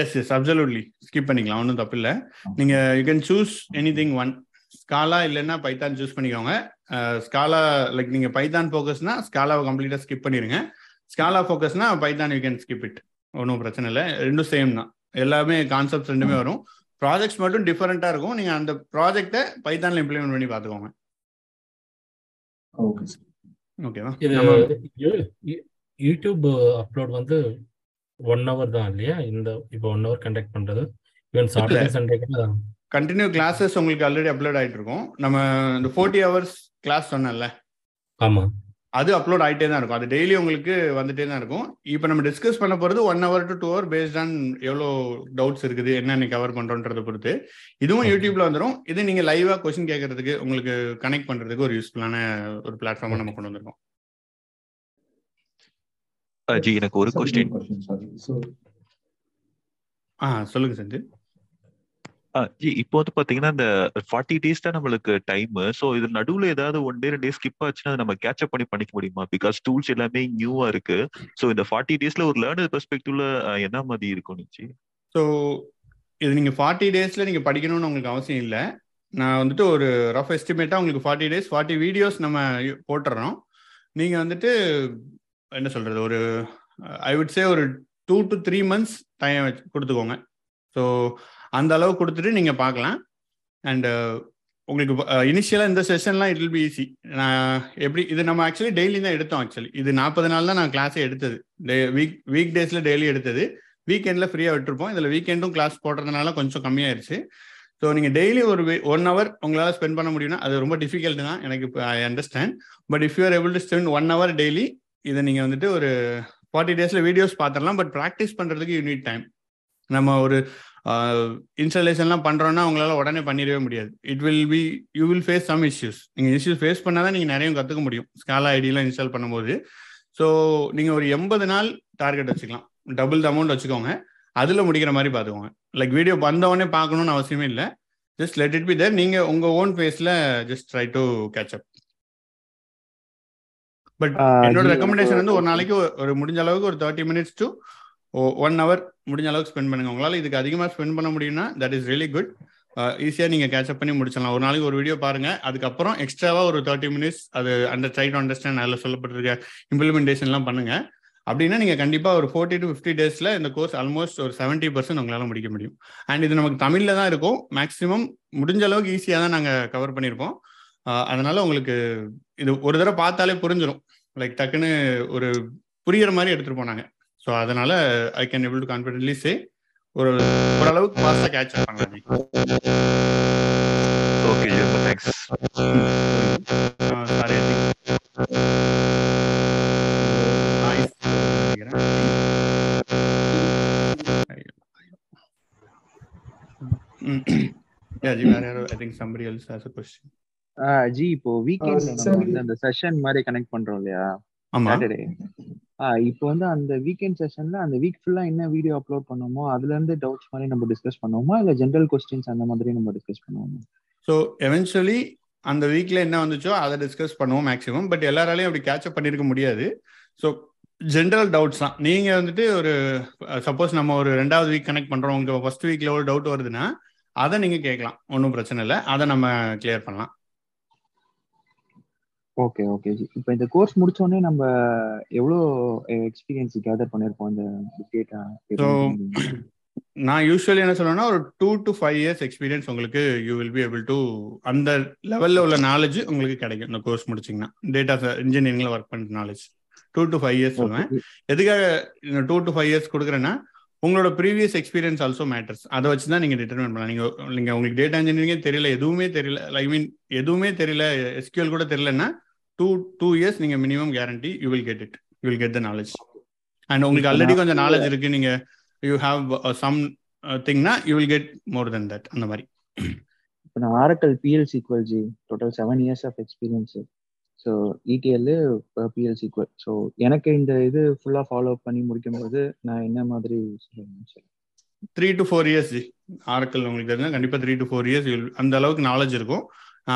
எஸ் எஸ் அப்சல்யூட்லி ஸ்கிப் பண்ணிக்கலாம் ஒன்றும் தப்பு இல்லை நீங்கள் you can choose any thing one Scala இல்லைன்னா பைத்தான் சூஸ் பண்ணிக்கோங்க ஸ்காலா லைக் நீங்கள் பைத்தான் ஃபோக்கஸ்னா ஸ்காலாவை கம்ப்ளீட்டாக ஸ்கிப் பண்ணிடுங்க Scala ஃபோக்கஸ்னா python you can skip it ஒன்றும் பிரச்சனை இல்லை ரெண்டும் சேம் தான் எல்லாமே கான்செப்ட்ஸ் ரெண்டுமே வரும் ப்ராஜெக்ட்ஸ் மட்டும் டிஃபரெண்ட்டாக இருக்கும் நீங்கள் அந்த ப்ராஜெக்டை பைத்தானில் இம்ப்ளிமெண்ட் பண்ணி பார்த்துக்கோங்க ஓகே ஓகேவா யூடியூப் அப்லோட் வந்து ஒன் ஹவர் தான் இல்லையா? இந்த இப்போ ஒன் ஹவர் கண்டக்ட் பண்றது. Even Saturday Sunday continue classes உங்களுக்கு ஆல்ரெடி அப்லோட் ஆகிட்டு இருக்கும். நம்ம இந்த ஃபோர்ட்டி ஹவர்ஸ் கிளாஸ் சொன்னேன்ல. ஆமா. அது அப்லோட் ஆகிட்டே தான் இருக்கும். அது டெய்லி உங்களுக்கு வந்துட்டே தான் இருக்கும். இப்போ நம்ம டிஸ்கஸ் பண்ண போகிறது one hour to two hour based on எவ்வளோ டவுட்ஸ் இருக்குது என்ன கவர் பண்ணுறோன்றதை பொறுத்து. இதுவும். யூடியூப்ல வந்துடும் இது நீங்கள் லைவாக கொஸ்டின் கேட்கறதுக்கு உங்களுக்கு கனெக்ட் பண்ணுறதுக்கு ஒரு யூஸ்ஃபுல்லான ஒரு பிளாட்ஃபார்மாக நம்ம கொண்டு வந்திருக்கோம். ஜி எனக்கு ஒரு கொஸ்டின் ஆ சொல்லுங்க செஞ்சு ஜி இப்போ வந்து பாத்தீங்கன்னா இந்த ஃபார்ட்டி டேஸ் தான் நம்மளுக்கு டைம் ஸோ இது நடுவுல ஏதாவது ஒன் டே ரெண்டு டே ஸ்கிப் ஆச்சுன்னா அதை நம்ம கேட்சப் பண்ணி பண்ணிக்க முடியுமா? பிகாஸ் டூல்ஸ் எல்லாமே நியூவா இருக்கு. ஸோ இந்த ஃபார்ட்டி டேஸ்ல ஒரு லேர்னர் பெர்ஸ்பெக்டிவ்ல என்ன மாதிரி இருக்கும் நிச்சி? ஸோ இது நீங்கள் ஃபார்ட்டி டேஸில் நீங்கள் படிக்கணும்னு உங்களுக்கு அவசியம் இல்லை. நான் வந்துட்டு ஒரு ரஃப் எஸ்டிமேட்டாக உங்களுக்கு ஃபார்ட்டி டேஸ் ஃபார்ட்டி வீடியோஸ் நம்ம போட்டுடுறோம் நீங்கள் வந்துட்டு என்ன சொல்கிறது ஒரு ஐ வுட் சே ஒரு two to three months time வச்சு கொடுத்துக்கோங்க. ஸோ அந்த அளவு கொடுத்துட்டு நீங்கள் பார்க்கலாம். அண்டு uh, உங்களுக்கு uh, இனிஷியலாக இந்த செஷன்லாம் இட் வில் பி ஈஸி நான் எப்படி இது நம்ம ஆக்சுவலி டெய்லி தான் எடுத்தோம் ஆக்சுவலி இது நாற்பது நாள் தான் நான் கிளாஸே எடுத்தது. டே வீக் வீக் டேஸில் டெய்லி எடுத்தது. வீக்கெண்டில் ஃப்ரீயாக விட்டுருப்போம். இதில் வீக்கெண்டும் கிளாஸ் போடுறதுனால கொஞ்சம் கம்மியாயிருச்சு. ஸோ நீங்கள் டெய்லி ஒரு ஒன் ஹவர் உங்களால் ஸ்பெண்ட் பண்ண முடியும்னா அது ரொம்ப டிஃபிகல்ட் தான். எனக்கு I understand but if you're able to spend one hour daily இதை நீங்கள் வந்துட்டு ஒரு ஃபார்ட்டி டேஸில் வீடியோஸ் பார்த்துடலாம். பட் ப்ராக்டிஸ் பண்ணுறதுக்கு யூனிட் டைம் நம்ம ஒரு இன்ஸ்டாலேஷன்லாம் பண்ணுறோன்னா உங்களால் உடனே பண்ணிடவே முடியாது. It will be you will face some issues நீங்கள் இஷ்யூஸ் ஃபேஸ் பண்ணால் தான் நீங்கள் நிறைய கற்றுக்க முடியும். ஸ்காலா ஐடியெலாம் இன்ஸ்டால் பண்ணும்போது. ஸோ நீங்கள் ஒரு எண்பது நாள் டார்கெட் வச்சுக்கலாம். டபுள் த அமௌண்ட் வச்சுக்கோங்க. அதில் முடிக்கிற மாதிரி பார்த்துக்கோங்க. லைக் வீடியோ வந்தவொடனே பார்க்கணும்னு அவசியமே இல்லை. Just let it be there நீங்கள் உங்கள் ஓன் ஃபேஸில் just try to catch up but என்னோட ரெக்கமெண்டேஷன் வந்து ஒரு நாளைக்கு ஒரு முடிஞ்ச அளவுக்கு ஒரு thirty minutes to one hour முடிஞ்ச அளவுக்கு ஸ்பெண்ட் பண்ணுங்க. உங்களால் இதுக்கு அதிகமாக ஸ்பெண்ட் பண்ண முடியும்னா தட் இஸ் ரியலி குட் ஈஸியாக நீங்கள் கேட்சப் பண்ணி முடிச்சிடலாம். ஒரு நாளைக்கு ஒரு வீடியோ பாருங்க. அதுக்கப்புறம் எக்ஸ்ட்ராவாக ஒரு தேர்ட்டி மினிட்ஸ் அது அந்த ட்ரை டு அண்டர்ஸ்டாண்ட் அதில் சொல்லப்பட்டிருக்க இம்ப்ளிமெண்டேஷன்லாம் பண்ணுங்க. அப்படின்னா நீங்க கண்டிப்பா ஒரு ஃபோர்ட்டி டு ஃபிஃப்டி டேஸ்ல இந்த கோர்ஸ் ஆல்மோஸ்ட் ஒரு செவன்ட்டி பர்சன்ட் உங்களால முடிக்க முடியும். அண்ட் இது நமக்கு தமிழ்ல தான் இருக்கும். மேக்ஸிமம் முடிஞ்ச அளவுக்கு ஈஸியாக தான் நாங்கள் கவர் பண்ணியிருப்போம் அதனால் அதனால உங்களுக்கு இது ஒரு தடவை பார்த்தாலே புரிஞ்சிடும் லைக் டக்குன்னு ஒரு புரியுற மாதிரி எடுத்துட்டு போனாங்க. ஸோ அதனால I can able to confidently say ஒரு ஓரளவுக்கு ஃபாஸ்ட்டாக கேட்ச் பண்ணலாம் ஓகே தேங்க்ஸ் சாரி. Yeah, யாரோ I think somebody else has a question. ஆஹ் ஜி இப்போ வந்து அந்த செஷன் மாதிரி கனெக்ட் பண்றோம் இல்லையா? சாட்டர்டே இப்போ வந்து அந்த வீக்கெண்ட் செஷன்ல அந்த வீக் ஃபுல்லா என்ன வீடியோ அப்லோட் பண்ணுமோ அதுல இருந்து டவுட்ஸ் மாதிரி நம்ம டிஸ்கஸ் பண்ணுவோமா? இல்ல ஜென்ரல் கொஸ்டின்ஸ் அந்த மாதிரி நம்ம டிஸ்கஸ் பண்ணுவோமா? ஸோ எவென்ச்சுவலி அந்த வீக்ல என்ன வந்துச்சோ அதை டிஸ்கஸ் பண்ணுவோம் மேக்ஸிமம் பட் எல்லாராலையும் அப்படி கேட்சப் பண்ணியிருக்க முடியாது. ஸோ ஜென்ரல் டவுட்ஸ் தான். நீங்க வந்துட்டு ஒரு சப்போஸ் நம்ம ஒரு ரெண்டாவது வீக் கனெக்ட் பண்றோம். உங்க ஃபர்ஸ்ட் வீக்ல ஒரு டவுட் வருதுன்னா அதை நீங்க கேட்கலாம். ஒன்றும் பிரச்சனை இல்லை. அதை நம்ம கிளியர் பண்ணலாம். ஓகே ஓகே இப்போ இந்த கோர்ஸ் முடிச்ச உடனே நம்ம எவ்வளோ எக்ஸ்பீரியன்ஸ் கேதர் பண்ணிருப்போம் இந்த டேட்டா நான் யூஸ்வலி என்ன சொல்லுவேன்னா ஒரு two to five years experience உங்களுக்கு you will be able to அந்த லெவலில் உள்ள நாலேஜ் உங்களுக்கு கிடைக்கும் இந்த கோர்ஸ் முடிச்சிங்கன்னா. டேட்டா இன்ஜினியரிங்ல ஒர்க் பண்ணுற knowledge two to five years சொல்லுவேன். எதுக்காக டூ டு ஃபைவ் இயர்ஸ் கொடுக்குறேன்னா உங்களோட ப்ரீவியஸ் எக்ஸ்பீரியன்ஸ் ஆல்சோ மேட்டர்ஸ் அதை வச்சு தான் நீங்கள் டிட்டர்மின் பண்ணலாம். நீங்கள் நீங்கள் உங்களுக்கு டேட்டா இன்ஜினியரிங்கே தெரியல எதுவுமே தெரியல ஐ மீன் எதுவுமே தெரியல எஸ்கியூஎல் கூட தெரியலன்னா டூ டூ இயர்ஸ் நீங்கள் minimum guarantee you will get it you will get the knowledge and உங்களுக்கு ஆல்ரெடி கொஞ்சம் நாலேஜ் இருக்கு. நீங்கள் you have some திங்னா you will get more then that அந்த மாதிரி. இப்போ நான் Oracle PL SQL ji total seven years of experience so ETL PL SQL so எனக்கு இந்த இது ஃபுல்லாக ஃபாலோ பண்ணி முடிக்கும் போது நான் என்ன மாதிரி sir three to four years ji Oracle உங்களுக்கு தெரிஞ்சா கண்டிப்பாக த்ரீ டு ஃபோர் இயர்ஸ் அந்த அளவுக்கு நாலேஜ் இருக்கும்.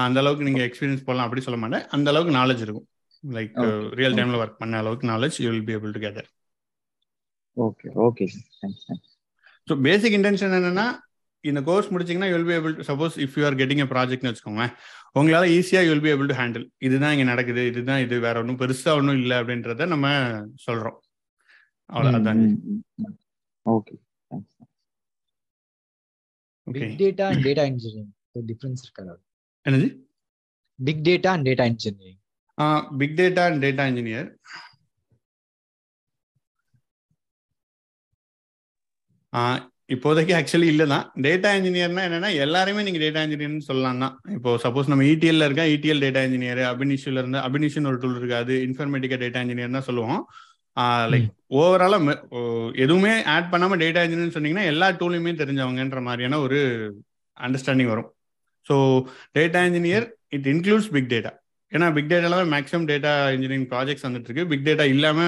அந்த அளவுக்கு நீங்கள் எக்ஸ்பீரியன்ஸ் போடலாம் அப்படி சொல்ல மாட்டேன். அந்த அளவுக்கு நாலேஜ் இருக்கும். Like Okay. ரியல் டைமில் ஒர்க் பண்ண அளவுக்கு knowledge you will be able to gather okay okay so basic intention என்னன்னா இந்த course முடிச்சிங்கன்னா you'll be able to suppose if you are getting a ப்ராஜெக்ட்னு வச்சுக்கோங்களேன் உங்களால் ஈஸியாக you'll be able to handle இதுதான் இங்கே நடக்குது இதுதான் இது வேற ஒன்றும் பெருசாக ஒன்றும் இல்லை அப்படின்றத நம்ம சொல்கிறோம் அவ்வளோ அதான். Okay data data engineering difference இருக்காது. என்னது? Big data and data engineering big data and data engineer இப்போதைக்கு ஆக்சுவலி இல்லை தான் டேட்டா இன்ஜினியர்னா என்னன்னா எல்லாருமே நீங்க டேட்டா இன்ஜினியர்னு சொல்லலாம் தான் இப்போ சப்போஸ் நம்ம இடிஎல்ல இருக்கா? இடிஎல் டேட்டா இன்ஜினியர் அபினிஷியில் இருந்து அபினிஷன் ஒரு டூல் இருக்கு அது இன்ஃபர்மேட்டிக்கா டேட்டா இன்ஜினியர் தான் சொல்லுவோம். லைக் ஓவராலா எதுவுமே ஆட் பண்ணாம டேட்டா இன்ஜினியர் சொன்னீங்கன்னா எல்லா டூலையுமே தெரிஞ்சவங்கன்ற மாதிரியான ஒரு அண்டர்ஸ்டாண்டிங் வரும். So data engineer it includes big data ஏன்னா பிக் டேட்டால தான் மேக்ஸிமம் டேட்டா இன்ஜினியரிங் ப்ராஜெக்ட்ஸ் வந்துட்டு இருக்கு பிக் டேட்டா இல்லாம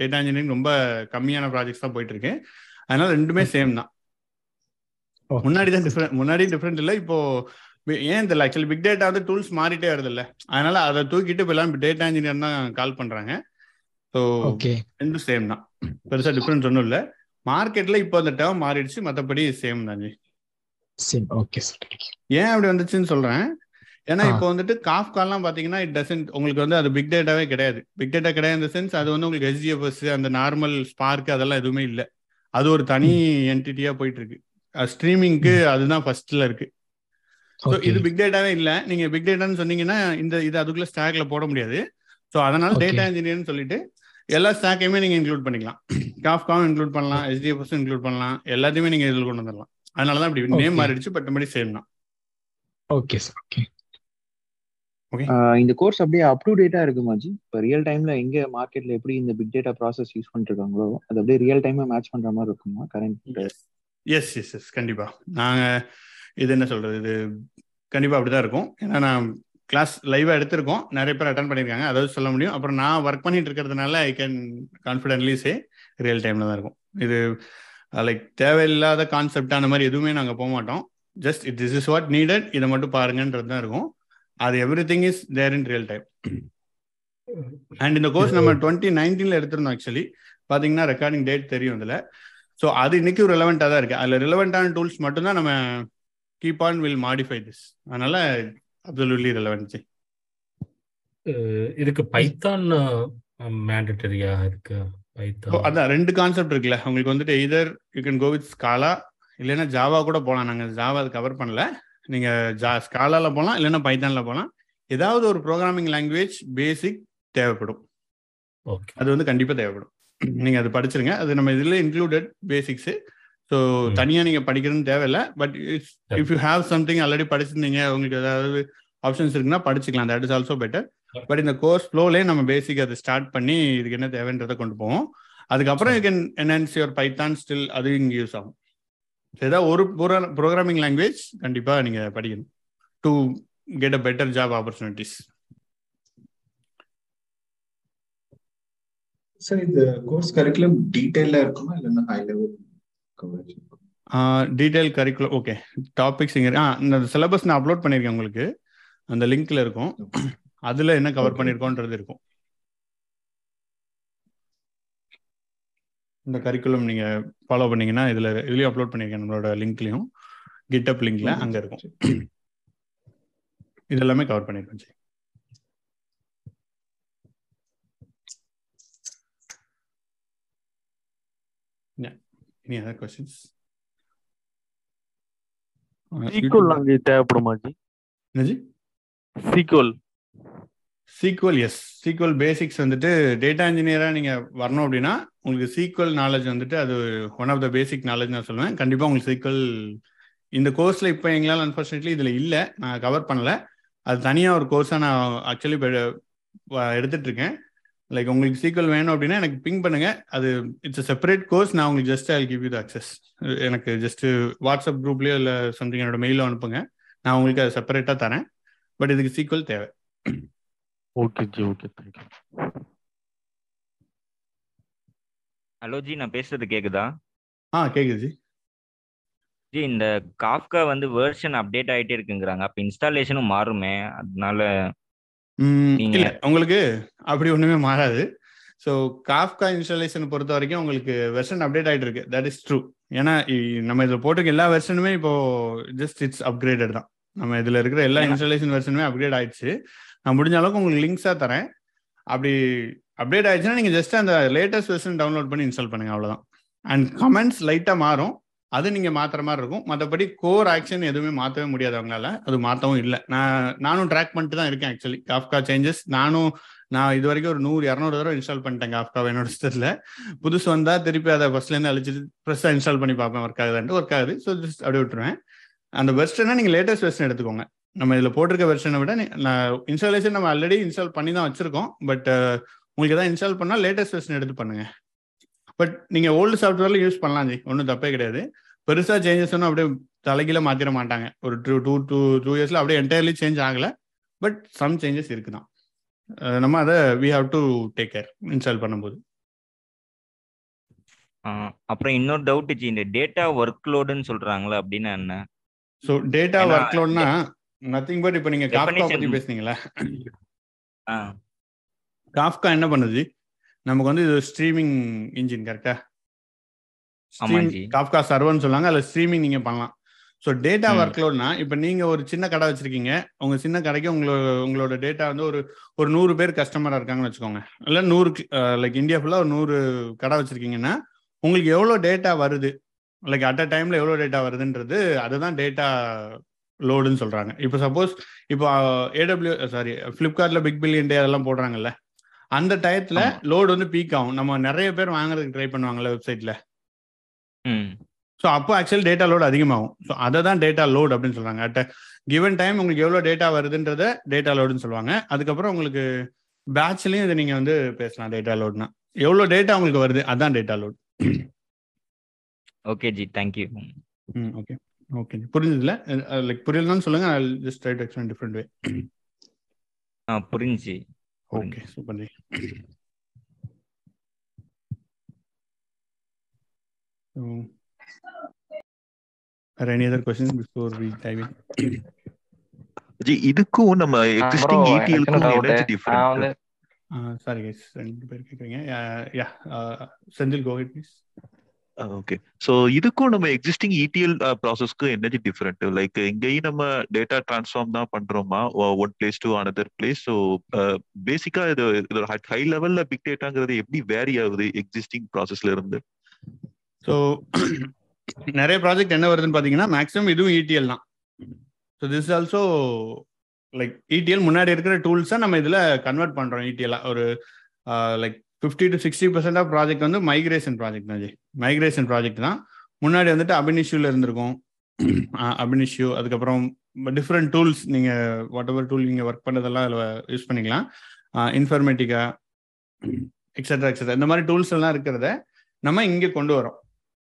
டேட்டா இன்ஜினியரிங் ரொம்ப கம்மியான ப்ராஜெக்ட்ஸ் தான் போயிட்டு இருக்கு அதனால ரெண்டுமே சேம் தான். முன்னாடி தான் டிஃப்ரெண்ட் முன்னாடி டிஃப்ரெண்ட் இல்லை. இப்போ ஏன் தெரியல ஆக்சுவலி பிக் டேட்டா வந்து டூல்ஸ் மாறிட்டே வருது இல்ல. அதனால அதை தூக்கிட்டு இப்போ எல்லாம் டேட்டா இன்ஜினியர் தான் கால் பண்றாங்க. ஸோ ரெண்டும் சேம் தான். பெருசா டிஃப்ரென்ஸ் ஒன்றும் இல்லை. மார்க்கெட்ல இப்போ அந்த டேர்ம் மாறிடுச்சு. மற்றபடி சேம் தான் ஓகே ஏன் அப்படி வந்துச்சுன்னு சொல்றேன். ஏன்னா. இப்போ வந்துட்டு காஃப்கால்லாம் பாத்தீங்கன்னா இட் டசன்ட் உங்களுக்கு வந்து அது பிக் டேட்டாவே கிடையாது. பிக் டேட்டா கிடையாது இந்த சென்ஸ் அது வந்து உங்களுக்கு எஸ்டிஎஃப்எஸ் அந்த நார்மல் ஸ்பார்க் அதெல்லாம் எதுவுமே இல்லை. அது ஒரு தனி என்டிட்டியா போயிட்டு இருக்கு ஸ்ட்ரீமிங்க்கு அதுதான் ஃபர்ஸ்ட்ல இருக்கு. ஸோ இது பிக் டேட்டாவே இல்லை. நீங்க பிக் டேட்டான்னு சொன்னீங்கன்னா இந்த இது அதுக்குள்ள ஸ்டாக்ல போட முடியாது. ஸோ அதனால. டேட்டா இன்ஜினியர்னு சொல்லிட்டு எல்லா ஸ்டாக்கையுமே நீங்க இன்க்ளூட் பண்ணிக்கலாம். காஃப்காவும் இன்க்ளூட் பண்ணலாம் எஸ்டிஎஃப்எஸ் இன்க்ளூட் பண்ணலாம். எல்லாத்தையுமே நீங்க இதில் கொண்டு வந்துடலாம் அதனால தான் இப்படி நேம். மாறிடுச்சு பட் மறுபடி சேம் தான். ஓகே சார் ஓகே இந்த கோர்ஸ் அப்படியே அப் டு டேட்டா இருக்குமா ஜி இப்போ ரியல் டைம்ல எங்க மார்க்கெட்ல எப்படி இந்த பிக் டேட்டா ப்ராசஸ் யூஸ் பண்ணிட்டு இருக்காங்களோ அது அப்படியே ரியல் டைம்ல மேட்ச் பண்ற மாதிரி இருக்குமா கரண்ட் எஸ் எஸ் எஸ் கண்டிப்பா. நாங்க இது என்ன சொல்றது இது கண்டிப்பா அப்படிதான் இருக்கும். ஏன்னா நான் கிளாஸ் லைவா எடுத்திருக்கோம். நிறைய பேர் அட்டன் பண்ணியிருக்காங்க. அதாவது சொல்ல முடியும். அப்புறம் நான் ஒர்க் பண்ணிட்டு இருக்கிறதுனால I can confidently say real டைம்ல தான் இருக்கும். இது Uh, லைக் தேவையில்லாத கான்செப்ட் அந்த மாதிரி எதுவுமே நாங்கள் போக மாட்டோம். Just it this is what needed இதை மட்டும் பாருங்கன்றது தான் இருக்கும். அது every thing is there in real time and இந்த கோர்ஸ் நம்ம டுவெண்ட்டி நைன்டீன்ல எடுத்திருந்தோம் ஆக்சுவலி பாத்தீங்கன்னா ரெக்கார்டிங் டேட் தெரியும் இதுல. ஸோ அது இன்னைக்கும் ரிலவெண்ட்டாக தான் இருக்கு. அதில் ரிலவெண்ட்டான டூல்ஸ் மட்டும்தான் நம்ம keep on will modify this அதனால அப்சல்யூட்லி ரிலவென்ட் uh, இதுக்கு பைத்தான் மேண்டட்டரியா uh, இருக்கு? அதான் ரெண்டு கான்செப்ட் இருக்குல்ல. உங்களுக்கு வந்துட்டு either you can go with Scala இல்லைன்னா ஜாவா கூட போகலாம் நாங்கள் ஜாவா அது கவர் பண்ணல. நீங்கள் ஜா ஸ்காலால போகலாம் இல்லைன்னா பைத்தானில் போகலாம் ஏதாவது ஒரு ப்ரோக்ராமிங் லாங்குவேஜ் பேசிக் தேவைப்படும். ஓகே அது வந்து கண்டிப்பாக தேவைப்படும். நீங்கள் அது படிச்சிருங்க. அது நம்ம இதில் இன்க்ளூடட் பேசிக்ஸு ஸோ. தனியாக நீங்கள் படிக்கணும்னு தேவையில்லை. But if you have something already படிச்சிருந்தீங்க உங்களுக்கு ஏதாவது ஆப்ஷன்ஸ் இருக்குன்னா படிச்சுக்கலாம். That is also better but இந்த கோர்ஸ் ஃப்ளோலேயே நம்ம பேசிக் அதை ஸ்டார்ட் பண்ணி இதுக்கு என்ன தேவைன்றதை கொண்டு போவோம். அதுக்கப்புறம் you can enhance your python still அது இங்கே யூஸ் ஆகும். ஏதாவது ஒரு ப்ரோக்ராமிங் லாங்குவேஜ் கண்டிப்பாக நீங்கள் படிக்கணும். To get a better job opportunities sir இந்த கோர்ஸ் கரிக்குலம் டீடைலா இருக்குமா? இல்லைன்னா high level coverage detail curriculum okay topics இங்கே ஆ இந்த சிலபஸ் நான் அப்லோட் பண்ணியிருக்கேன் உங்களுக்கு. அந்த லிங்க்ல இருக்கும். அதில் என்ன கவர் Okay. பண்ணியிருக்கோன்றது இருக்கும். இந்த கரிக்குலம் நீங்கள் ஃபாலோ பண்ணீங்கன்னா இதில் இதுலேயும் அப்லோட் பண்ணியிருக்கேன் நம்மளோட லிங்க்லையும் கிட்டப் லிங்க்ல அங்கே இருக்கும். இது எல்லாமே கவர் பண்ணியிருக்கோம் ji Yeah. Any other questions? SQL அங்கே தேவைப்படுமா ji? என்னஜி SQL SQL yes SQL basics வந்துட்டு டேட்டா இன்ஜினியராக நீங்கள் வரணும் அப்படின்னா உங்களுக்கு சீக்வல் நாலேஜ் வந்துட்டு அது one of the basic knowledge நான் சொல்லுவேன். கண்டிப்பாக உங்களுக்கு சீக்வல் இந்த கோர்ஸில் இப்போ எங்களால் அன்ஃபார்ச்சுனேட்லி இதில் இல்லை. நான் கவர் பண்ணல. அது தனியாக ஒரு கோர்ஸாக நான் ஆக்சுவலி எடுத்துட்டு இருக்கேன் லைக் உங்களுக்கு சீக்வல் வேணும் அப்படின்னா எனக்கு பிங் பண்ணுங்க. அது இட்ஸ் செப்பரேட் கோர்ஸ் நான் உங்களுக்கு just I give you the access எனக்கு ஜஸ்ட் வாட்ஸ்அப் குரூப்லேயோ இல்லை சம்திங் என்னோட மெயிலோ அனுப்புங்க. நான் உங்களுக்கு அதை செப்பரேட்டாக தரேன். பட் இதுக்கு சீக்வல் தேவை. Okay ji okay thank you hello ji நான் பேசுறது கேக்குதா? ஆ கேக்குது ஜி ஜி இந்த காஃப்கா வந்து வேர்ஷன் அப்டேட் ஆயிட்டே இருக்குங்கிறாங்க. அப்ப இன்ஸ்டாலேஷனும் மாறுமே அதனால இல்ல உங்களுக்கு அப்படி ஒண்ணுமே மாறாது. ஸோ காஃப்கா இன்ஸ்டாலேஷன் பொறுத்த வரைக்கும் உங்களுக்கு வெர்ஷன் அப்டேட் ஆயிட்டு இருக்கு. தட் இஸ் ட்ரூ ஏன்னா நம்ம இதில் போட்டிருக்க எல்லா வெர்ஷனுமே இப்போ ஜஸ்ட் இட்ஸ் அப்கிரேடட் தான். நம்ம இதில் இருக்கிற எல்லா இன்ஸ்டாலேஷன் வெர்ஷனுமே அப்கிரேட் ஆயிடுச்சு. நான் முடிஞ்ச அளவுக்கு உங்களுக்கு லிங்க்ஸாக தரேன். அப்படி அப்டேட் ஆயிடுச்சுன்னா நீங்கள் ஜஸ்ட் அந்த லேட்டஸ்ட் வெர்ஷன் டவுன்லோட் பண்ணி இன்ஸ்டால் பண்ணுங்க அவ்வளோதான் அண்ட் கமெண்ட்ஸ் லைட்டாக மாறும். அது நீங்கள் மாற்றுற மாதிரி இருக்கும். மற்றபடி கோர் ஆக்ஷன் எதுவுமே மாற்றவே முடியாது அவங்களால. அது மாற்றவும் இல்லை. நான் நானும் ட்ராக் பண்ணிட்டு தான் இருக்கேன் ஆக்சுவலி காஃப்கா சேஞ்சஸ் நானும் நான் இது வரைக்கும் ஒரு நூறு இரநூறு தடவை இன்ஸ்டால் பண்ணிட்டேன் காஃப்காவை என்னோட சிஸ்டத்தில் புதுசு வந்தால் திருப்பி அதை ஃபர்ஸ்ட்லேருந்து அழிச்சிட்டு ஃப்ரெஷ்ஷாக இன்ஸ்டால் பண்ணி பார்ப்பேன். ஒர்க் ஆகுதுன்ட்டு ஒர்க் ஆகுது. ஸோ ஜஸ்ட் அப்படி விட்டுருவேன். அந்த வெர்ஷனை நீங்கள் லேட்டஸ்ட் வெர்ஷன் எடுத்துக்கோங்க. நம்ம இதில் போட்டிருக்க வெர்ஷனை விட நான் இன்ஸ்டாலேஷன் நம்ம ஆல்ரெடி இன்ஸ்டால் பண்ணி தான் வச்சிருக்கோம் பட் உங்களுக்கு எதாவது இன்ஸ்டால் பண்ணால் லேட்டஸ்ட் வெர்ஷன் எடுத்து பண்ணுங்க. பட் நீங்கள் ஓல்டு சாஃப்ட்வேரில் யூஸ் பண்ணலாம் ஜி. ஒன்றும் தப்பே கிடையாது. பெருசாக சேஞ்சஸ் ஒன்றும் அப்படியே தலைகீழ மாற்றிட மாட்டாங்க. ஒரு டூ டூ டூ டூ இயர்ஸில் அப்படியே என்டையர்லி சேஞ்ச் ஆகலை. பட் சம் சேஞ்சஸ் இருக்குதான். அஹ் நம்ம அதை we have to take care install பண்ணும்போது. அப்புறம் இன்னொரு டவுட் இந்த டேட்டா ஒர்க் லோடுன்னு சொல்றாங்களே அப்படின்னா என்ன? ஸோ டேட்டா ஒர்க் லோட்னா நத்திங் பட் இப்போ நீங்கள் காஃப்கா பற்றி பேசுனீங்களா. காஃப்கா என்ன பண்ணுது? நமக்கு வந்து இது ஸ்ட்ரீமிங் இன்ஜின் கரெக்டா. காஃப்கா சர்வர்னு சொல்லுவாங்க அதில் ஸ்ட்ரீமிங் நீங்கள் பண்ணலாம். So data. ஒர்க் லோட்னா இப்போ நீங்கள் ஒரு சின்ன கடை வச்சிருக்கீங்க. உங்கள் சின்ன கடைக்கு உங்களோட உங்களோட டேட்டா வந்து ஒரு ஒரு நூறு பேர் கஸ்டமராக இருக்காங்கன்னு வச்சுக்கோங்க. இல்லை நூறு லைக் இந்தியா ஃபுல்லாக ஒரு நூறு கடை வச்சிருக்கீங்கன்னா உங்களுக்கு எவ்வளோ டேட்டா வருது? லைக் அட் அ டைமில் எவ்வளோ டேட்டா வருதுன்றது அதுதான் டேட்டா லோடுன்னு சொல்கிறாங்க இப்போ சப்போஸ் இப்போ ஏடபிள்யூ சாரி ஃப்ளிப்கார்ட்டில் பிக் பில்லியன் டே அதெல்லாம் போடுறாங்கல்ல. அந்த டயத்தில். லோடு வந்து பீக் ஆகும். நம்ம நிறைய பேர் வாங்குறதுக்கு ட்ரை பண்ணுவாங்கல்ல வெப்சைட்டில் ம். ஸோ அப்போ ஆக்சுவலி டேட்டா லோட் அதிகமாகும். ஸோ அதை தான் டேட்டா லோட் அப்படின்னு சொல்றாங்க. அட் கிவன் டைம் உங்களுக்கு எவ்வளோ டேட்டா வருதுன்றத டேட்டா லோடுன்னு சொல்லுவாங்க. அதுக்கப்புறம் உங்களுக்கு பேட்ச்லையும் இதை நீங்கள் வந்து பேசலாம் டேட்டா லோட்னா எவ்வளோ டேட்டா உங்களுக்கு வருது அதான் data load okay G thank you ம் ஓகே ஓகே புரிஞ்சதுல? லைக் புரியலன்னு சொல்லுங்க. Just try to explain different way ஆ புரிஞ்சு. ஓகே சூப்பர் ஜி Are any other questions before we dive in? ஜி இதுக்கும் நம்ம எக்ஸிஸ்டிங் doubt. என்ன டிஃபரன்ஸ் சாரி கைஸ் ரெண்டு பேர் கேட்குறீங்க. Yeah Senthil go ahead please okay so இதுக்கும் நம்ம எக்ஸிஸ்டிங் இடிஎல் ப்ராசஸ்க்கு என்னது டிஃப்ரெண்ட் லைக் இங்கேயும் நம்ம டேட்டா டிரான்ஸ்ஃபார்ம் தான் பண்றோமா? One place to another place so basically இது இது ஹை லெவல்ல பிக் டேட்டாங்கிறது எப்படி வேரி ஆகுது எக்ஸிஸ்டிங் ப்ராசஸ்ல இருந்து? ஸோ நிறைய ப்ராஜெக்ட் என்ன வருதுன்னு பார்த்தீங்கன்னா மேக்ஸிமம் இதுவும் இடிஎல் தான். So this also like ETL முன்னாடி இருக்கிற டூல்ஸை நம்ம இதில் கன்வெர்ட் பண்ணுறோம் இடிஎல்லாக ஒரு like fifty to sixty percent of project வந்து மைக்ரேஷன் ப்ராஜெக்ட் தான் ஜி. மைக்ரேஷன் ப்ராஜெக்ட் தான். முன்னாடி வந்துட்டு அபினிஷ்யூவில் இருந்திருக்கும். அபினிஷ்யூ அதுக்கப்புறம் டிஃப்ரெண்ட் டூல்ஸ் நீங்கள் வாட் எவர் டூல் நீங்கள் ஒர்க் பண்ணதெல்லாம் அதில் யூஸ் பண்ணிக்கலாம். இன்ஃபர்மேட்டிக்கா எக்ஸட்ரா எக்ஸட்ரா இந்த மாதிரி டூல்ஸ் எல்லாம் இருக்கிறத நம்ம இங்கே கொண்டு வரோம்.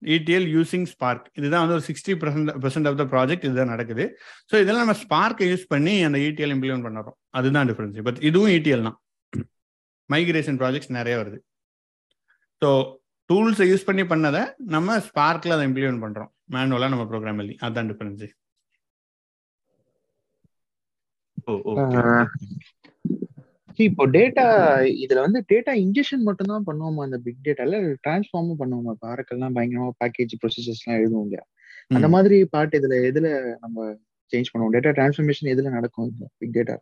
இடிஎல் யூசிங் ஸ்பார்க் இதுதான் வந்து ஒரு sixty percent percent of the project இதுதான் நடக்குது. ஸோ இதெல்லாம் நம்ம ஸ்பார்க்கை யூஸ் பண்ணி அந்த இடிஎல் இம்ப்ளிமெண்ட் பண்ணுறோம். அதுதான் டிஃபரன்ஸ் பட் இதுவும் இடிஎல் தான். மைக்ரேஷன் ப்ராஜெக்ட்ஸ் நிறைய வருது. ஸோ டூல்ஸை யூஸ் பண்ணி பண்ணதை நம்ம ஸ்பார்க்கில் அதை இம்ப்ளிமெண்ட் பண்ணுறோம் மேனுவலாக நம்ம ப்ரோக்ராம் எழுதி. அதுதான் டிஃபரன்ஸு இப்போ டேட்டா இதுல வந்து டேட்டா இன்ஜெக்ஷன் மட்டும் தான் பண்ணுவோமா அந்த பிக் டேட்டால டிரான்ஸ்ஃபார்மும் பண்ணுவோமா? இப்போ ஆரக்கெல்லாம் பயங்கரமா பேக்கேஜ் ப்ரொசீஜர்ஸ் எல்லாம் எழுதுவோம் இல்லையா? அந்த மாதிரி பார்ட் இதுல எதுல நம்ம சேஞ்ச் பண்ணுவோம்? டேட்டா டிரான்ஸ்ஃபர்மேஷன் எதுல நடக்கும் பிக் டேட்டா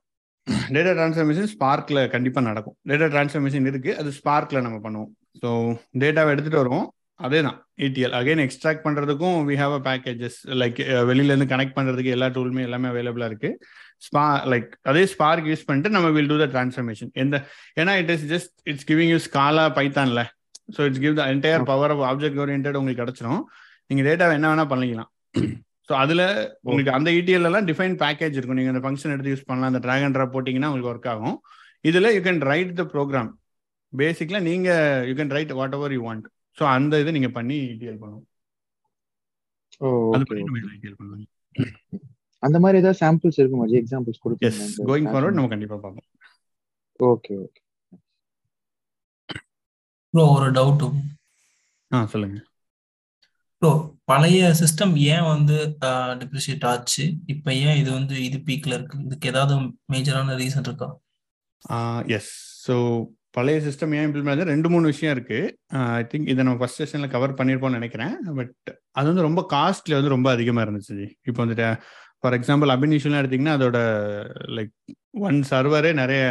டேட்டா டிரான்ஸ்ஃபர்மேஷன் ஸ்பார்க்ல கண்டிப்பா நடக்கும். டேட்டா டிரான்ஸ்ஃபர்மேஷன் இருக்கு. அது ஸ்பார்க்ல நம்ம பண்ணுவோம். ஸோ டேட்டாவை எடுத்துட்டு வருவோம். அதே தான் இடிஎல் அகைன் எக்ஸ்ட்ராக்ட் பண்றதுக்கும் we have a packages like வெளியில இருந்து கனெக்ட் பண்றதுக்கு எல்லா டூலுமே எல்லாமே அவைலபிளா இருக்கு. ஸ்பா லைக் அதே ஸ்பார்க் யூஸ் பண்ணிட்டு நம்ம வில் டூ த டிரான்ஸ்ஃபர்மேஷன் எந்த ஏன்னா it is just it's giving you Scala பைத்தான்ல so it's give the entire power of object oriented உங்களுக்கு கிடைச்சிரும். நீங்க டேட்டாவை என்ன வேணா பண்ணிக்கலாம். ஸோ அதுல உங்களுக்கு அந்த இடிஎல் எல்லாம் டிஃபைன் பேக்கேஜ் இருக்கும். நீங்க அந்த ஃபங்க்ஷன் எடுத்து யூஸ் பண்ணலாம். அந்த ட்ராக் அண்ட் ட்ராப் போட்டிங்கன்னா உங்களுக்கு ஒர்க் ஆகும். இதுல you can write the program பேசிக்ல நீங்க you can write whatever you want so அந்த இது நீங்க பண்ணி இடிஎல் பண்ணுவோம் அது பண்ணி நம்ம இடிஎல் பண்ணுவோம் அந்த மாதிரி ஏதாவது சாம்பிள்ஸ் இருக்குமா ஜி எக்ஸாம்பிள்ஸ் எஸ் கொடுப்பீங்க கோயிங் ஃபார்வர்ட் நம்ம கண்டிப்பா பார்ப்போம். ஓகே ஓகே ப்ரோ ஒரு டவுட் ஆ சொல்லுங்க. ப்ரோ பழைய சிஸ்டம் ஏன் வந்து டிப்ரிஷியேட் ஆச்சு? இப்போ ஏன் இது வந்து இது பீக்ல இருக்கு? இதுக்கு ஏதாவது மேஜரான ரீசன் இருக்கா? எஸ் ஸோ பழைய சிஸ்டம் ஏன் இம்ப்ளிமெண்ட் ரெண்டு மூணு விஷயம் இருக்கு. ஐ திங்க் இதை நம்ம ஃபர்ஸ்ட் செஷன்ல கவர் பண்ணியிருப்போம்னு நினைக்கிறேன். பட் அது வந்து ரொம்ப காஸ்ட்லி வந்து ரொம்ப அதிகமாக இருந்துச்சு. இப்போ வந்துட்டு ஃபார் எக்ஸாம்பிள் அபினிஷன்லாம் எடுத்தீங்கன்னா அதோட லைக் ஒன் சர்வரே நிறைய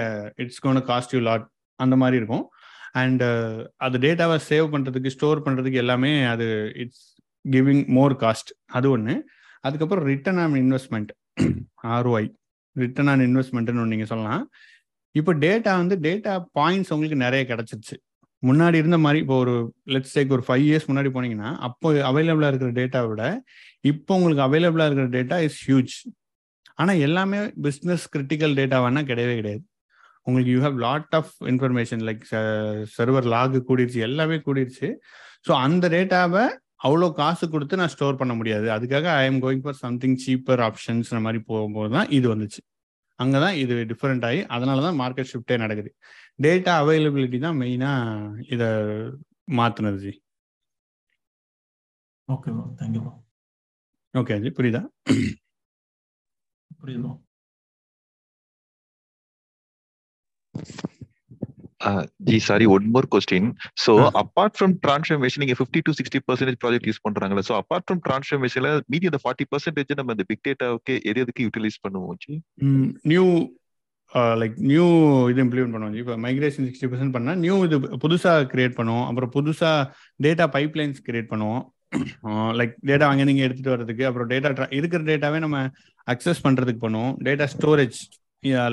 it's gonna cost you lot அந்த மாதிரி இருக்கும். அண்ட் அது டேட்டாவை சேவ் பண்ணுறதுக்கு ஸ்டோர் பண்ணுறதுக்கு எல்லாமே அது இட்ஸ் கிவிங் மோர் காஸ்ட் அது ஒன்று அதுக்கப்புறம் return on investment ROI return on இன்வெஸ்ட்மெண்ட்னு ஒன்று நீங்கள் சொல்லலாம். இப்போ டேட்டா வந்து டேட்டா பாயிண்ட்ஸ் உங்களுக்கு நிறைய கிடச்சிருச்சு. முன்னாடி இருந்த மாதிரி இப்போ ஒரு லெட்ஸ் டேக் ஒரு ஃபைவ் இயர்ஸ் முன்னாடி போனீங்கன்னா அப்போ அவைலபிளாக இருக்கிற டேட்டாவை விட இப்போ உங்களுக்கு அவைலபிளாக இருக்கிற டேட்டா இஸ் ஹியூஜ் ஆனால் எல்லாமே பிஸ்னஸ் கிரிட்டிக்கல் டேட்டாவானா கிடையவே கிடையாது. உங்களுக்கு you have lot of information like server log கூடிருச்சு எல்லாமே கூடிருச்சு. ஸோ அந்த டேட்டாவை அவ்வளோ காசு கொடுத்து நான் ஸ்டோர் பண்ண முடியாது. அதுக்காக I am going for something cheaper options மாதிரி போகும்போது தான் இது வந்துச்சு. அங்கே தான் இது டிஃப்ரெண்ட் ஆகி அதனால தான் மார்க்கெட் ஷிஃப்டே நடக்குது. டேட்டா அவைலபிலிட்டி தான் மெயினாக இதை மாற்றினது G. Okay thank you okay G புரியுதா? புரியுது bro G sorry one more question so apart from transformation நீங்க fifty to sixty percentage project use பண்றாங்களா ஸோ அப்பார்ட் ஃப்ரம் டிரான்ஸ்ஃபர்மேஷன்ல மீதி அந்த ஃபார்ட்டி பர்சன்டேஜ் நம்ம இந்த பிக் டேட்டாவுக்கு எது எதுக்கு யூட்டிலைஸ் பண்ணுவோம் ஜி? நியூ லைக் நியூ இது இம்ப்ளிமெண்ட் பண்ணுவோம் இப்போ மைக்ரேஷன் சிக்ஸ்டி பர்சன்ட் பண்ணால் நியூ இது புதுசாக கிரியேட் பண்ணுவோம். அப்புறம் புதுசாக டேட்டா பைப்லைன்ஸ் கிரியேட் பண்ணுவோம். லைக் டேட்டா அங்கே நீங்கள் எடுத்துகிட்டு வர்றதுக்கு அப்புறம் டேட்டா இருக்கிற டேட்டாவே நம்ம அக்சஸ் பண்ணுறதுக்கு பண்ணுவோம். டேட்டா ஸ்டோரேஜ்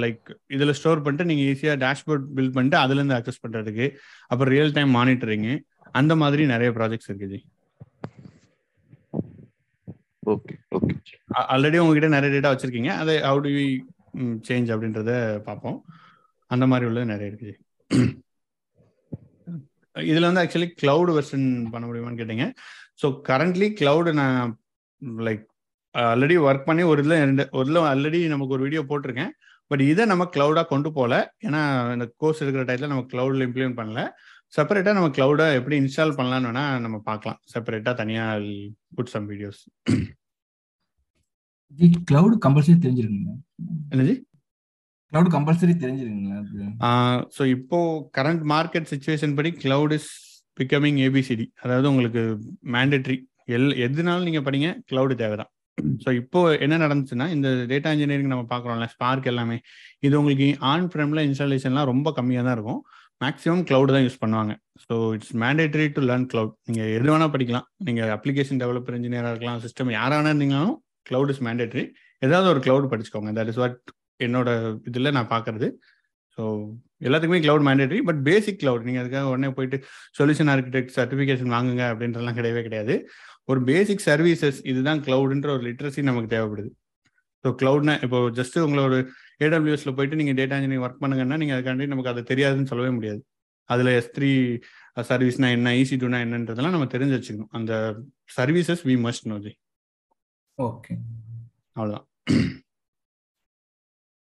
லைக் இதில் ஸ்டோர் பண்ணிட்டு நீங்கள் ஈஸியாக டேஷ்போர்ட் பில்ட் பண்ணிட்டு அதுலேருந்து அக்சஸ் பண்ணுறதுக்கு அப்புறம் ரியல் டைம் மானிட்டரிங்கு அந்த மாதிரி நிறைய ப்ராஜெக்ட்ஸ் இருக்குது ஜி. ஓகே ஓகே ஆல்ரெடி உங்ககிட்ட நிறைய டேட்டா வச்சிருக்கீங்க. அதை ஹவு டு வி சேஞ்ச் அப்படின்றத பார்ப்போம். அந்த மாதிரி உள்ளது நிறைய இருக்குது இதில் வந்து ஆக்சுவலி கிளவுட் வெர்ஷன் பண்ண முடியுமான்னு கேட்டீங்க. ஸோ கரண்ட்லி கிளவுடு நான் லைக் ஆல்ரெடி ஒர்க் பண்ணி ஒரு இதில் ரெண்டு ஒரு இதில் ஆல்ரெடி நமக்கு ஒரு வீடியோ போட்டிருக்கேன். பட் இதை நம்ம கிளவுடாக கொண்டு போகல ஏன்னா இந்த கோர்ஸ் இருக்கிற டயத்தில் நம்ம கிளவுடில் இம்ப்ளிமெண்ட் பண்ணல. செப்பரேட்டாக நம்ம கிளவுடை எப்படி இன்ஸ்டால் பண்ணலான்னு வேணால் நம்ம பார்க்கலாம். செப்பரேட்டாக தனியாக put some videos cloud compulsory தெரிஞ்சிருக்கீங்க என்னது? கிளவுட் கம்பல்சரி தெரிஞ்சிருங்களா அது? ஸோ இப்போ கரண்ட் மார்க்கெட் சுச்சுவேஷன் படி கிளவுட் இஸ் பிகமிங் ஏபிசிடி அதாவது உங்களுக்கு மேண்டட்ரி எல் எதுனாலும் நீங்கள் படிங்க கிளவுடு தேவை தான் ஸோ இப்போ என்ன நடந்துச்சுன்னா இந்த டேட்டா இன்ஜினியரிங் நம்ம பார்க்குறோம்ல ஸ்பார்க் எல்லாமே இது உங்களுக்கு ஆன் ஃப்ரேமில் இன்ஸ்டாலேஷன்லாம் ரொம்ப கம்மியாக தான் இருக்கும். மேக்ஸிமம் கிளவுட் தான் யூஸ் பண்ணுவாங்க. So it's mandatory to learn cloud நீங்கள் எது வேணால் படிக்கலாம். நீங்கள் அப்ளிகேஷன் டெவலப்பர் இன்ஜினியராக இருக்கலாம் சிஸ்டம் யாராக வேணா க்ளவுட் கிளவுட் இஸ் மேண்டேட்டரி ஏதாவது ஒரு கிளவுட் படிச்சுக்கோங்க. தட் இஸ் வாட் என்னோட இதில் நான் பார்க்குறது. ஸோ எல்லாத்துக்குமே cloud mandatory but basic cloud நீங்கள் அதுக்காக உடனே போயிட்டு சொல்யூஷன் ஆர்கிடெக்ட் சர்டிஃபிகேஷன் வாங்குங்க அப்படின்றலாம் கிடையவே கிடையாது. ஒரு பேசிக் சர்வீசஸ் இதுதான் கிளவுடுன்ற ஒரு லிட்ரஸி நமக்கு தேவைப்படுது. ஸோ கிளவுட்னா இப்போ ஜஸ்ட் உங்களோட ஏடபிள்யூஎஸ்ல போயிட்டு நீங்கள் டேட்டா இன்ஜினியரிங் ஒர்க் பண்ணுங்கன்னா நீங்கள் அதுக்காண்டி நமக்கு அது தெரியாதுன்னு சொல்லவே முடியாது. அதில் எஸ் த்ரீ சர்வீஸ்னா என்ன ஈசி டூனா என்னன்றதெல்லாம் நம்ம தெரிஞ்சு வச்சுக்கணும். அந்த services we must know G okay அவ்வளோதான்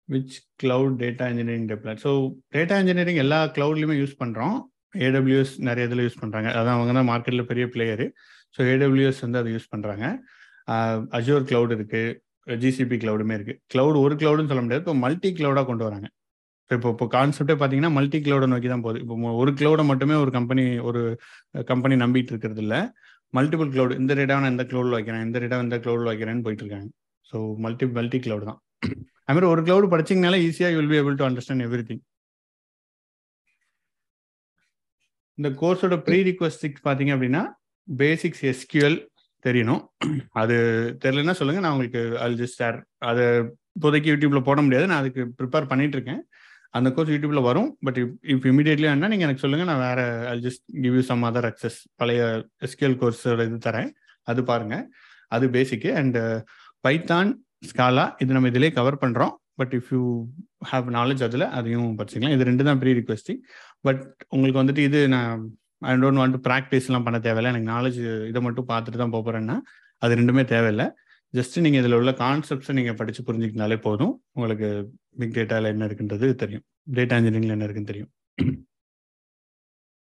which cloud data engineering deploy so data engineering எல்லா கிளவுட்லையுமே யூஸ் பண்ணுறோம் ஏடபிள்யூஎஸ் நிறைய இதில் யூஸ் பண்ணுறாங்க அதான் அவங்க தான் மார்க்கெட்டில் பெரிய பிளேயரு ஸோ ஏடபிள்யூஎஸ் வந்து அதை யூஸ் பண்ணுறாங்க அஜூர் கிளவுட் இருக்குது ஜிசிபி கிளவுடுமே இருக்குது கிளவுட் ஒரு கிளவுடுன்னு சொல்ல முடியாது. இப்போ மல்டி கிளவுடாக கொண்டு வராங்க. இப்போ இப்போ கான்செப்டே பார்த்தீங்கன்னா மல்டி கிளவுடை நோக்கி தான் போகுது. இப்போ ஒரு கிளவுடை மட்டுமே ஒரு கம்பெனி ஒரு கம்பெனி நம்பிட்டு இருக்கிறது இல்லை. மல்டிபிள் கிளவுட் இந்த டேட்டாவை நான் இந்த கிளவுடில் வைக்கிறேன் இந்த டேட்டா இந்த கிளவுடில் வைக்கிறேன்னு போயிட்டு இருக்காங்க. ஸோ மல்டி மல்டி கிளவுட் தான். அதுமாதிரி ஒரு கிளவுட் படிச்சிங்கனால ஈஸியாக you'll be able to understand everything இந்த கோர்ஸோட ப்ரீ ரிக்வஸ்டிக் பார்த்தீங்க அப்படின்னா பேசிக்ஸ் எஸ்கியூஎல் தெரியணும். அது தெரியலன்னா சொல்லுங்க. நான் உங்களுக்கு அல் ஜஸ்ட் சார் அதை இப்போதைக்கு யூடியூப்ல போட முடியாது. நான் அதுக்கு ப்ரிப்பேர் பண்ணிட்டு இருக்கேன் அந்த கோர்ஸ் யூடியூப்ல வரும். பட் இப் இமீடியட்லி வேணா நீங்க எனக்கு சொல்லுங்க. நான் வேற I'll just give you some other access பழைய எஸ்கியூஎல் கோர்ஸோட இது தரேன். அது பாருங்க. அது பேசிக்கு அண்ட் பைத்தான் ஸ்காலா இது நம்ம இதிலே கவர் பண்றோம். But if you have knowledge அதில் அதையும் படிச்சுக்கலாம். இது ரெண்டு தான் ப்ரீ ரிக்வெஸ்டிங் பட் உங்களுக்கு வந்துட்டு இது நான் ஐ டோன்ட் வாண்ட் ப்ராக்டிஸ்லாம் பண்ண தேவையில்லை. எனக்கு நாலேஜ் இதை மட்டும் பார்த்துட்டு தான் போகிறேன்னா அது ரெண்டுமே தேவையில்லை. ஜஸ்ட் நீங்கள் இதில் உள்ள கான்செப்ட்ஸை நீங்கள் படித்து புரிஞ்சுக்கினாலே போதும். உங்களுக்கு பிக் டேட்டாவில் என்ன இருக்குன்றது தெரியும். டேட்டா இன்ஜினியரிங்ல என்ன இருக்குன்னு தெரியும்.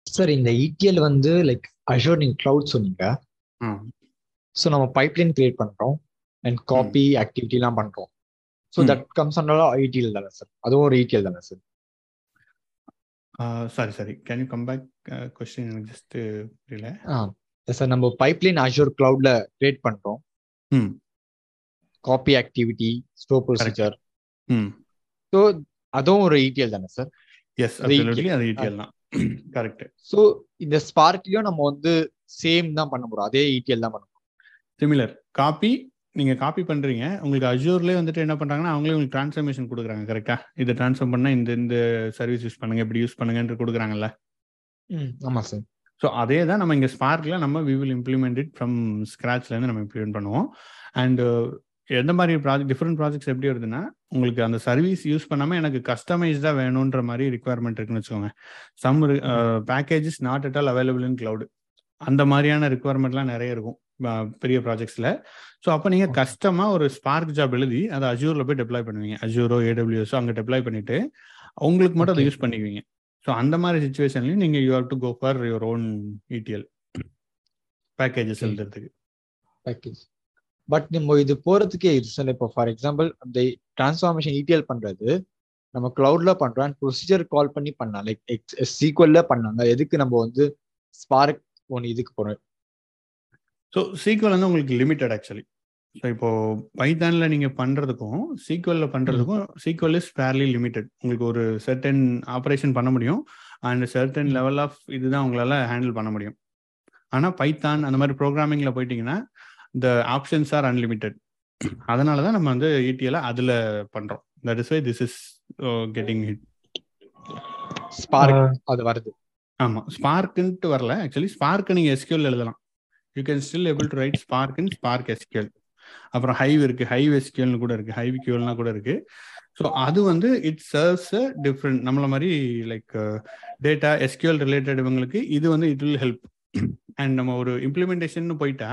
சார் இந்த இடிஎல் வந்து லைக் அஷோர் நீங்க கிளவுட் சொன்னீங்க. ஸோ நம்ம பைப்லைன் கிரியேட் பண்றோம். அண்ட் காப்பி ஆக்டிவிட்டிலாம் பண்றோம். So that comes under IDL தானே சார் அதுவும் ஒரு இடிஎல் தானே sir sorry sorry can you come back question எனக்கு ஜஸ்ட் புரியல. சார் நம்ம பைப்லைன் அஷோர் கிளவுட்ல கிரியேட் பண்றோம். ம். காப்பி ஆக்டிவிட்டி ஸ்டோர் ப்ரொசீஜர் ம். ஸோ அதுவும் ஒரு இடிஎல் தானே சார் எஸ் அப்சல்யூட்லி அது இடிஎல் தான். கரெக்ட் ஸோ இந்த ஸ்பார்க்லயும் நம்ம வந்து சேம் தான் பண்ண போறோம். அதே இடிஎல் தான் பண்ண போறோம். சிமிலர் காப்பி நீங்க காப்பி பண்றீங்க. உங்களுக்கு அஜூர்லேயே வந்துட்டு என்ன பண்றாங்கன்னா அவங்களே உங்களுக்கு டிரான்ஸ்ஃபர்மேஷன் கொடுக்குறாங்க கரெக்டா இதை ட்ரான்ஸ்ஃபர் பண்ணா இந்த இந்த சர்வீஸ் யூஸ் பண்ணுங்க இப்படி யூஸ் பண்ணுங்கன்னு கொடுக்குறாங்கல்ல? ஆமா சார் ஸோ அதே தான் நம்ம இங்கே ஸ்பார்க்ல நம்ம we will implement it from ஸ்க்ராச்லேருந்து நம்ம இம்ப்ளிமெண்ட் பண்ணுவோம். அண்ட் எந்த மாதிரி ப்ராஜெக்ட் டிஃப்ரெண்ட் ப்ராஜெக்ட்ஸ் எப்படி வருதுன்னா உங்களுக்கு அந்த சர்வீஸ் யூஸ் பண்ணாமல் எனக்கு கஸ்டமைஸ்டாக வேணுன்ற மாதிரி ரிக்குவயர்மெண்ட் இருக்குன்னு வச்சுக்கோங்க. Some packages not at all available in cloud அந்த மாதிரியான ரிக்குவயர்மெண்ட்லாம் நிறைய இருக்கும் பெரிய ப்ராஜெக்ட்ஸில் ஸோ அப்போ நீங்கள் கஸ்டமாக ஒரு ஸ்பார்க் ஜாப் எழுதி அதை அஜூரில் போய் டெப்ளாய் பண்ணுவீங்க. அஜூரோ ஏடபிள்யூஎஸோ அங்கே டெப்ளாய் பண்ணிவிட்டு உங்களுக்கு மட்டும் அதை யூஸ் பண்ணிக்குவீங்க. ஸோ அந்த மாதிரி சுச்சுவேஷன்லையும் நீங்கள் you have to go for your own ETL packages எழுதுறதுக்கு பேக்கேஜ் பட் நம்ம இது போறதுக்கே இது இப்போ ஃபார் எக்ஸாம்பிள் அந்த டிரான்ஸ்ஃபார்மேஷன் இடிஎல் பண்றது நம்ம கிளவுட்ல பண்றோம் ப்ரொசீஜர் கால் பண்ணி பண்ணலாம். லைக் எக்ஸ் சீக்வல்ல பண்ணாங்க எதுக்கு நம்ம வந்து ஸ்பார்க் ஒன்று இதுக்கு போறோம்? ஸோ சீக்வல் வந்து உங்களுக்கு லிமிட்டட் ஆக்சுவலி ஸோ இப்போ பைத்தானில் நீங்கள் பண்ணுறதுக்கும் சீக்வலில் பண்ணுறதுக்கும் சீக்வல் இஸ் ஃபேர்லி லிமிட்டட் உங்களுக்கு ஒரு சர்டன் ஆப்ரேஷன் பண்ண முடியும். அண்ட் சர்டன் லெவல் ஆஃப் இதுதான் உங்களால் ஹேண்டில் பண்ண முடியும். ஆனால் பைத்தான் அந்த மாதிரி ப்ரோக்ராமிங்கில் போயிட்டீங்கன்னா இந்த ஆப்ஷன்ஸ் ஆர் அன்லிமிட்டெட் அதனால தான் நம்ம வந்து இடிஎல அதில் பண்ணுறோம் that is why this is getting hit Spark அது வருது. ஆமாம் ஸ்பார்க்குன்ட்டு வரல. ஆக்சுவலி ஸ்பார்க்கு நீங்கள் எஸ்கியூல் எழுதலாம். You can still able to write Spark in Spark SQL அப்புறம் ஹைவ் இருக்கு ஹைவ் எஸ்கியூல்னு கூட இருக்கு ஹைவ் கியூல்னா கூட இருக்கு. ஸோ அது வந்து இட் சர்வ்ஸ் அ டிஃப்ரெண்ட் நம்மள மாதிரி லைக் டேட்டா எஸ்கியூஎல் ரிலேட்டட் இவங்களுக்கு இது வந்து இட் வில் ஹெல்ப் அண்ட் நம்ம ஒரு இம்ப்ளிமெண்டேஷன் போயிட்டா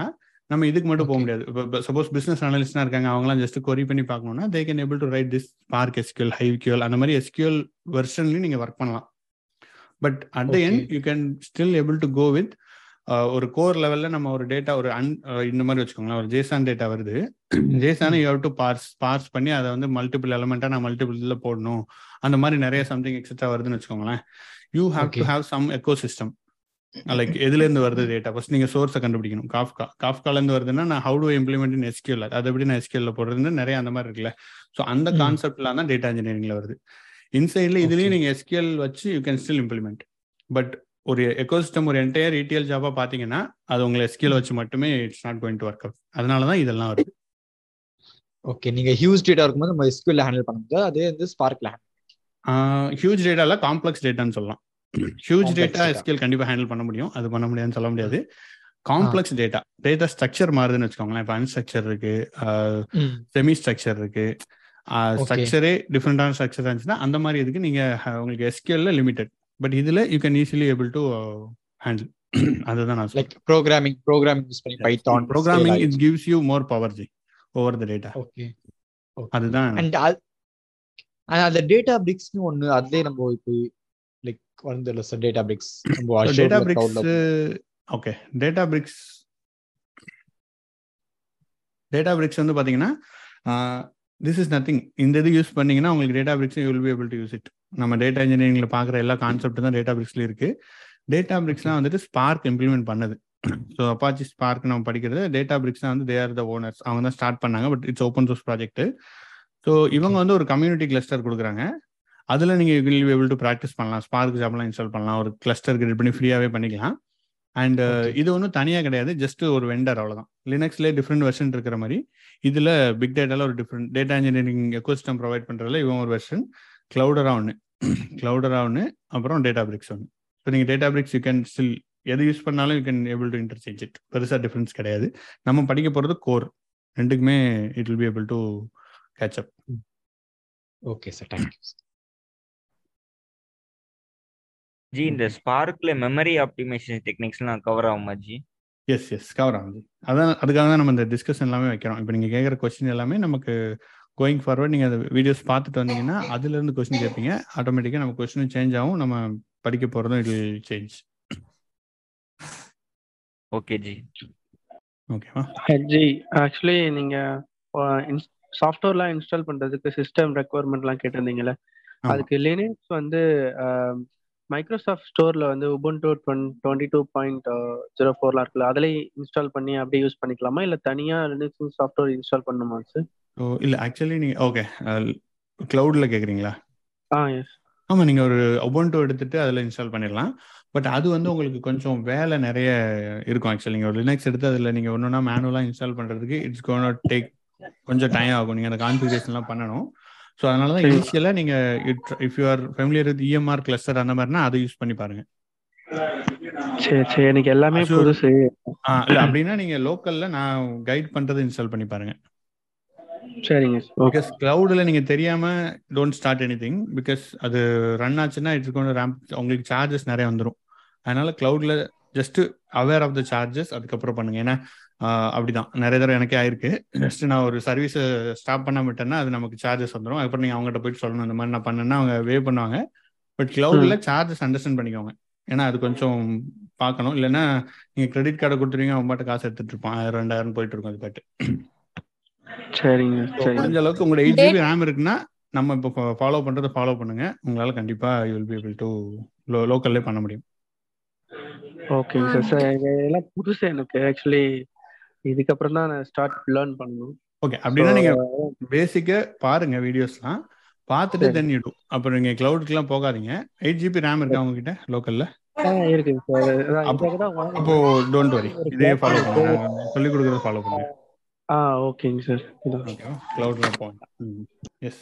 நம்ம இதுக்கு மட்டும் போக முடியாது. இப்போ சப்போஸ் பிசினஸ் அனலிஸ்டா இருக்காங்க அவங்களாம் ஜஸ்ட் கொரி பண்ணி பார்க்கணும்னா they can able to write this Spark SQL Hive QL அந்த மாதிரி எஸ்கியூஎல் வெர்ஷன்லையும் நீங்கள் ஒர்க் பண்ணலாம். But at the end you can still able to go with ஒரு கோர் லெவல்ல நம்ம ஒரு டேட்டா ஒரு அன் இந்த மாதிரி வச்சுக்கோங்களேன் ஒரு ஜேசான் டேட்டா வருது. ஜேசான you have to parse parse பண்ணி அதை வந்து மல்டிபிள் எலமெண்ட்டாக நான் மல்டிபிள் போடணும். அந்த மாதிரி நிறைய சம்திங் எக்ஸெட்ரா வருதுன்னு வச்சுக்கோங்களேன். You have to have some ecosystem like எதுல இருந்து வருது டேட்டா ஃபர்ஸ்ட் நீங்க சோர்ஸை கண்டுபிடிக்கணும். காஃப்கா காஃப்கால இருந்து வருதுன்னா நான் how to implement in SQL அதை எப்படி நான் எஸ்கியூல போடுறது நிறைய அந்த மாதிரி இருக்குல்ல. ஸோ அந்த கான்செப்ட்லாம் தான் டேட்டா இன்ஜினியரிங்ல வருது. இன்சைட்ல இதுலயும் நீங்க எஸ்கியூஎல் வச்சு you can still implement but ஒரு எக்கோசிஸ்டம் ஒரு என்டையர் ரீட்டெயில் ஜாபா பாத்தீங்கன்னா அது உங்களை எஸ்கியூஎல் வச்சு மட்டுமே it's not going to work out அதனால தான் இதெல்லாம் வருது. ஓகே நீங்க ஹியூஜ் டேட்டா இருக்கும்போது நம்ம எஸ்கியூஎல் ஹேண்டில் பண்ணும்போது அதே வந்து ஸ்பார்க்ல ஹியூஜ் டேட்டால காம்ப்ளெக்ஸ் டேட்டான்னு சொல்லலாம். ஹியூஜ் டேட்டா எஸ்கியூஎல் கண்டிப்பா ஹேண்டில் பண்ண முடியும். அது பண்ண முடியாதுன்னு சொல்ல முடியாது. காம்ப்ளெக்ஸ் டேட்டா டேட்டா ஸ்ட்ரக்சர் மாறுதுன்னு வச்சுக்கோங்களேன். இப்போ அன்ஸ்ட்ரக்சர் இருக்கு. செமி ஸ்ட்ரக்சர் இருக்கு. ஸ்ட்ரக்சரே டிஃப்ரெண்டான ஸ்ட்ரக்சர் இருந்துச்சுன்னா அந்த மாதிரி இதுக்கு நீங்க உங்களுக்கு எஸ்கியூஎல்ல லிமிடெட் பட் இதுல you can easily able to handle அதுதான் நான் லைக் ப்ரோக்ராமிங் ப்ரோக்ராமிங் யூஸ் பண்ணி Python programming it gives you more power G over the data okay அதுதான் அண்ட் அந்த டேட்டா பிரிக்ஸ்னு ஒன்னு அதுலயே நம்ம இப்போ லைக் வந்து சார் டேட்டா பிரிக்ஸ் நம்ம Databricks okay Databricks Databricks வந்து பாத்தீங்கன்னா திஸ் இஸ் நத்திங் இந்த இது யூஸ் பண்ணீங்கன்னா உங்களுக்கு Databricks you will be able to use it நம்ம டேட்டா இன்ஜினியரிங்ல பாக்குற எல்லா கான்செப்ட் தான் டேட்டா பிரிக்ஸ்ல இருக்கு. டேட்டா பிரிக்ஸ்லாம் வந்துட்டு ஸ்பார்க் இம்ப்ளிமெண்ட் பண்ணது. ஸோ அப்பாச்சி ஸ்பார்க் நம்ம படிக்கிறது டேட்டா பிரிக்ஸ் வந்து தே ஆர் த ஓனர்ஸ் அவங்க தான் ஸ்டார்ட் பண்ணாங்க but it's open source project so இவங்க வந்து ஒரு கம்யூனிட்டி கிளஸ்டர் கொடுக்குறாங்க. அதில் நீங்கள் will be able to practice பண்ணலாம். ஸ்பார்க் ஜாப்லாம் இன்ஸ்டால் பண்ணலாம். ஒரு கிளஸ்டர் கிரியேட் பண்ணி ஃப்ரீயாகவே பண்ணிக்கலாம். அண்ட் இது ஒன்றும் தனியாக கிடையாது. ஜஸ்ட் ஒரு வெண்டர் அவ்வளோதான் லினக்ஸ்லேயே டிஃப்ரெண்ட் வெர்ஷன் இருக்கிற மாதிரி. இதில் பிக் டேட்டாவில் ஒரு different data engineering ecosystem provide பண்ணுறதுல இவன் ஒரு வெர்ஷன் க்ளவுடரா ஒன்று க்ளவுடரா ஒன்று அப்புறம் டேட்டா பிரிக்ஸ் ஒன்று ஸோ நீங்கள் Databricks you can still எது யூஸ் பண்ணாலும் you can able to interchange it பெருசாக டிஃப்ரென்ஸ் கிடையாது. நம்ம படிக்க போகிறது கோர் ரெண்டுக்குமே it will be able to catch up okay sir thank you G இந்த ஸ்பார்க்ல மெமரி ஆப்டிமைசேஷன் டெக்னிக்ஸ்லாம் கவர் ஆகுமா ஜி எஸ் எஸ் கவர் ஆகும் ஜி அதான் அதுக்காக தான் நம்ம இந்த டிஸ்கஷன் எல்லாமே வைக்கிறோம். இப்போ நீங்கள் கேட்குற கொஸ்டின் எல்லாமே நமக்கு கோயிங் ஃபார்வர்ட் நீங்கள் அந்த வீடியோஸ் பார்த்துட்டு வந்தீங்கன்னா அதுலேருந்து கொஸ்டின் கேட்பீங்க. ஆட்டோமேட்டிக்காக நம்ம கொஸ்டின் சேஞ்ச் ஆகும் நம்ம படிக்க போகிறதும் it will change okay ji ஓகேவா ஜி ஆக்சுவலி நீங்கள் சாஃப்ட்வேர்லாம் இன்ஸ்டால் பண்ணுறதுக்கு சிஸ்டம் ரெக்குவயர்மெண்ட்லாம் கேட்டிருந்தீங்கல்ல? அதுக்கு லினக்ஸ் வந்து மைக்ரோசாஃப்ட் ஸ்டோர்ல வந்து Ubuntu twenty two point zero ஃபோர்லாம் இருக்குல்ல அதிலே இன்ஸ்டால் பண்ணி அப்படியே யூஸ் பண்ணிக்கலாமா? இல்லை தனியாக லினக்ஸ் சாஃப்ட்வேர் இன்ஸ்டால் பண்ணுமா சார் ஓ இல்லை ஆக்சுவலி நீங்கள் ஓகே க்ளவுடில் கேட்குறீங்களா ஆ எஸ் ஆமாம் நீங்கள் ஒரு ஒபோன்டோ எடுத்துட்டு அதில் இன்ஸ்டால் பண்ணிடலாம். பட் அது வந்து உங்களுக்கு கொஞ்சம் வேலை நிறைய இருக்கும் ஆக்சுவலி நீங்கள் ஒரு லினக்ஸ் எடுத்து அதில் நீங்கள் ஒன்று ஒன்றா மேனுவலாக இன்ஸ்டால் பண்ணுறதுக்கு இட்ஸ் கோன் டேக் கொஞ்சம் டைம் ஆகும். நீங்கள் அந்த கான்ஃபிகரேஷன்லாம் பண்ணணும். ஸோ அதனால தான் இனிஷியலாக நீங்கள் it if you are familiar with EMR cluster அந்த மாதிரினா அதை யூஸ் பண்ணி பாருங்க. சரி சரி. எனக்கு எல்லாமே புதுசு. ஆ இல்லை அப்படின்னா நீங்கள் லோக்கலில் நான் கைட் பண்ணுறது இன்ஸ்டால் பண்ணி பாருங்க. சரிங்க. பிகாஸ் கிளவுடில் நீங்கள் தெரியாமல் don't start anything because அது ரன் ஆச்சுன்னா இட்ஸ் ரேம்ப் உங்களுக்கு சார்ஜஸ் நிறைய வந்துடும் அதனால கிளவுடில் just aware of the charges அதுக்கப்புறம் பண்ணுங்க. ஏன்னா அப்படிதான். நிறைய தடவை எனக்கே ஆயிருக்கு. ஜஸ்ட் நான் ஒரு சர்வீஸை ஸ்டாப் பண்ண விட்டேன்னா அது நமக்கு சார்ஜஸ் வந்துடும் அதுக்கப்புறம் நீங்கள் அவங்ககிட்ட போயிட்டு சொல்லணும். இந்த மாதிரி நான் பண்ணேன்னா அவங்க வே பண்ணுவாங்க. பட் கிளவுடில் சார்ஜஸ் அண்டர்ஸ்டாண்ட் பண்ணிக்கோங்க. ஏன்னா அது கொஞ்சம் பார்க்கணும். இல்லைன்னா நீங்கள் கிரெடிட் கார்டை கொடுத்துருவீங்க அவங்க பாட்டு காசு எடுத்துட்டு இருப்பான். ரெண்டாயிரம் போயிட்டு இருக்கும் அது பாட்டு. சரிங்க முடிஞ்ச அளவுக்கு உங்களோட எயிட் ஜிபி ரேம் இருக்குன்னா நம்ம இப்போ ஃபாலோ பண்றதை ஃபாலோ பண்ணுங்க. உங்களால கண்டிப்பா you will be able to லோக்கல்லே பண்ண முடியும். ஓகேங்க சார் சார் இதெல்லாம் புதுசு எனக்கு. ஆக்சுவலி இதுக்கப்புறம் தான் நான் ஸ்டார்ட் லேர்ன் பண்ணணும். ஓகே அப்படின்னா நீங்க பேசிக்க பாருங்க வீடியோஸ்லாம் பார்த்துட்டு தென் யூ அப்புறம் நீங்க கிளவுட்க்குலாம் போகாதீங்க. எயிட் ஜிபி ரேம் இருக்கா உங்ககிட்ட லோக்கல்ல இருக்குங்க சார் அப்போ டோன்ட் வரி இதே ஃபாலோ பண்ணுங்க. சொல்லி கொடுக்கறத ஃபாலோ பண்ணுங்க. ஆ ஓகேங்க சார். கிளவுட்ல போங்க எஸ்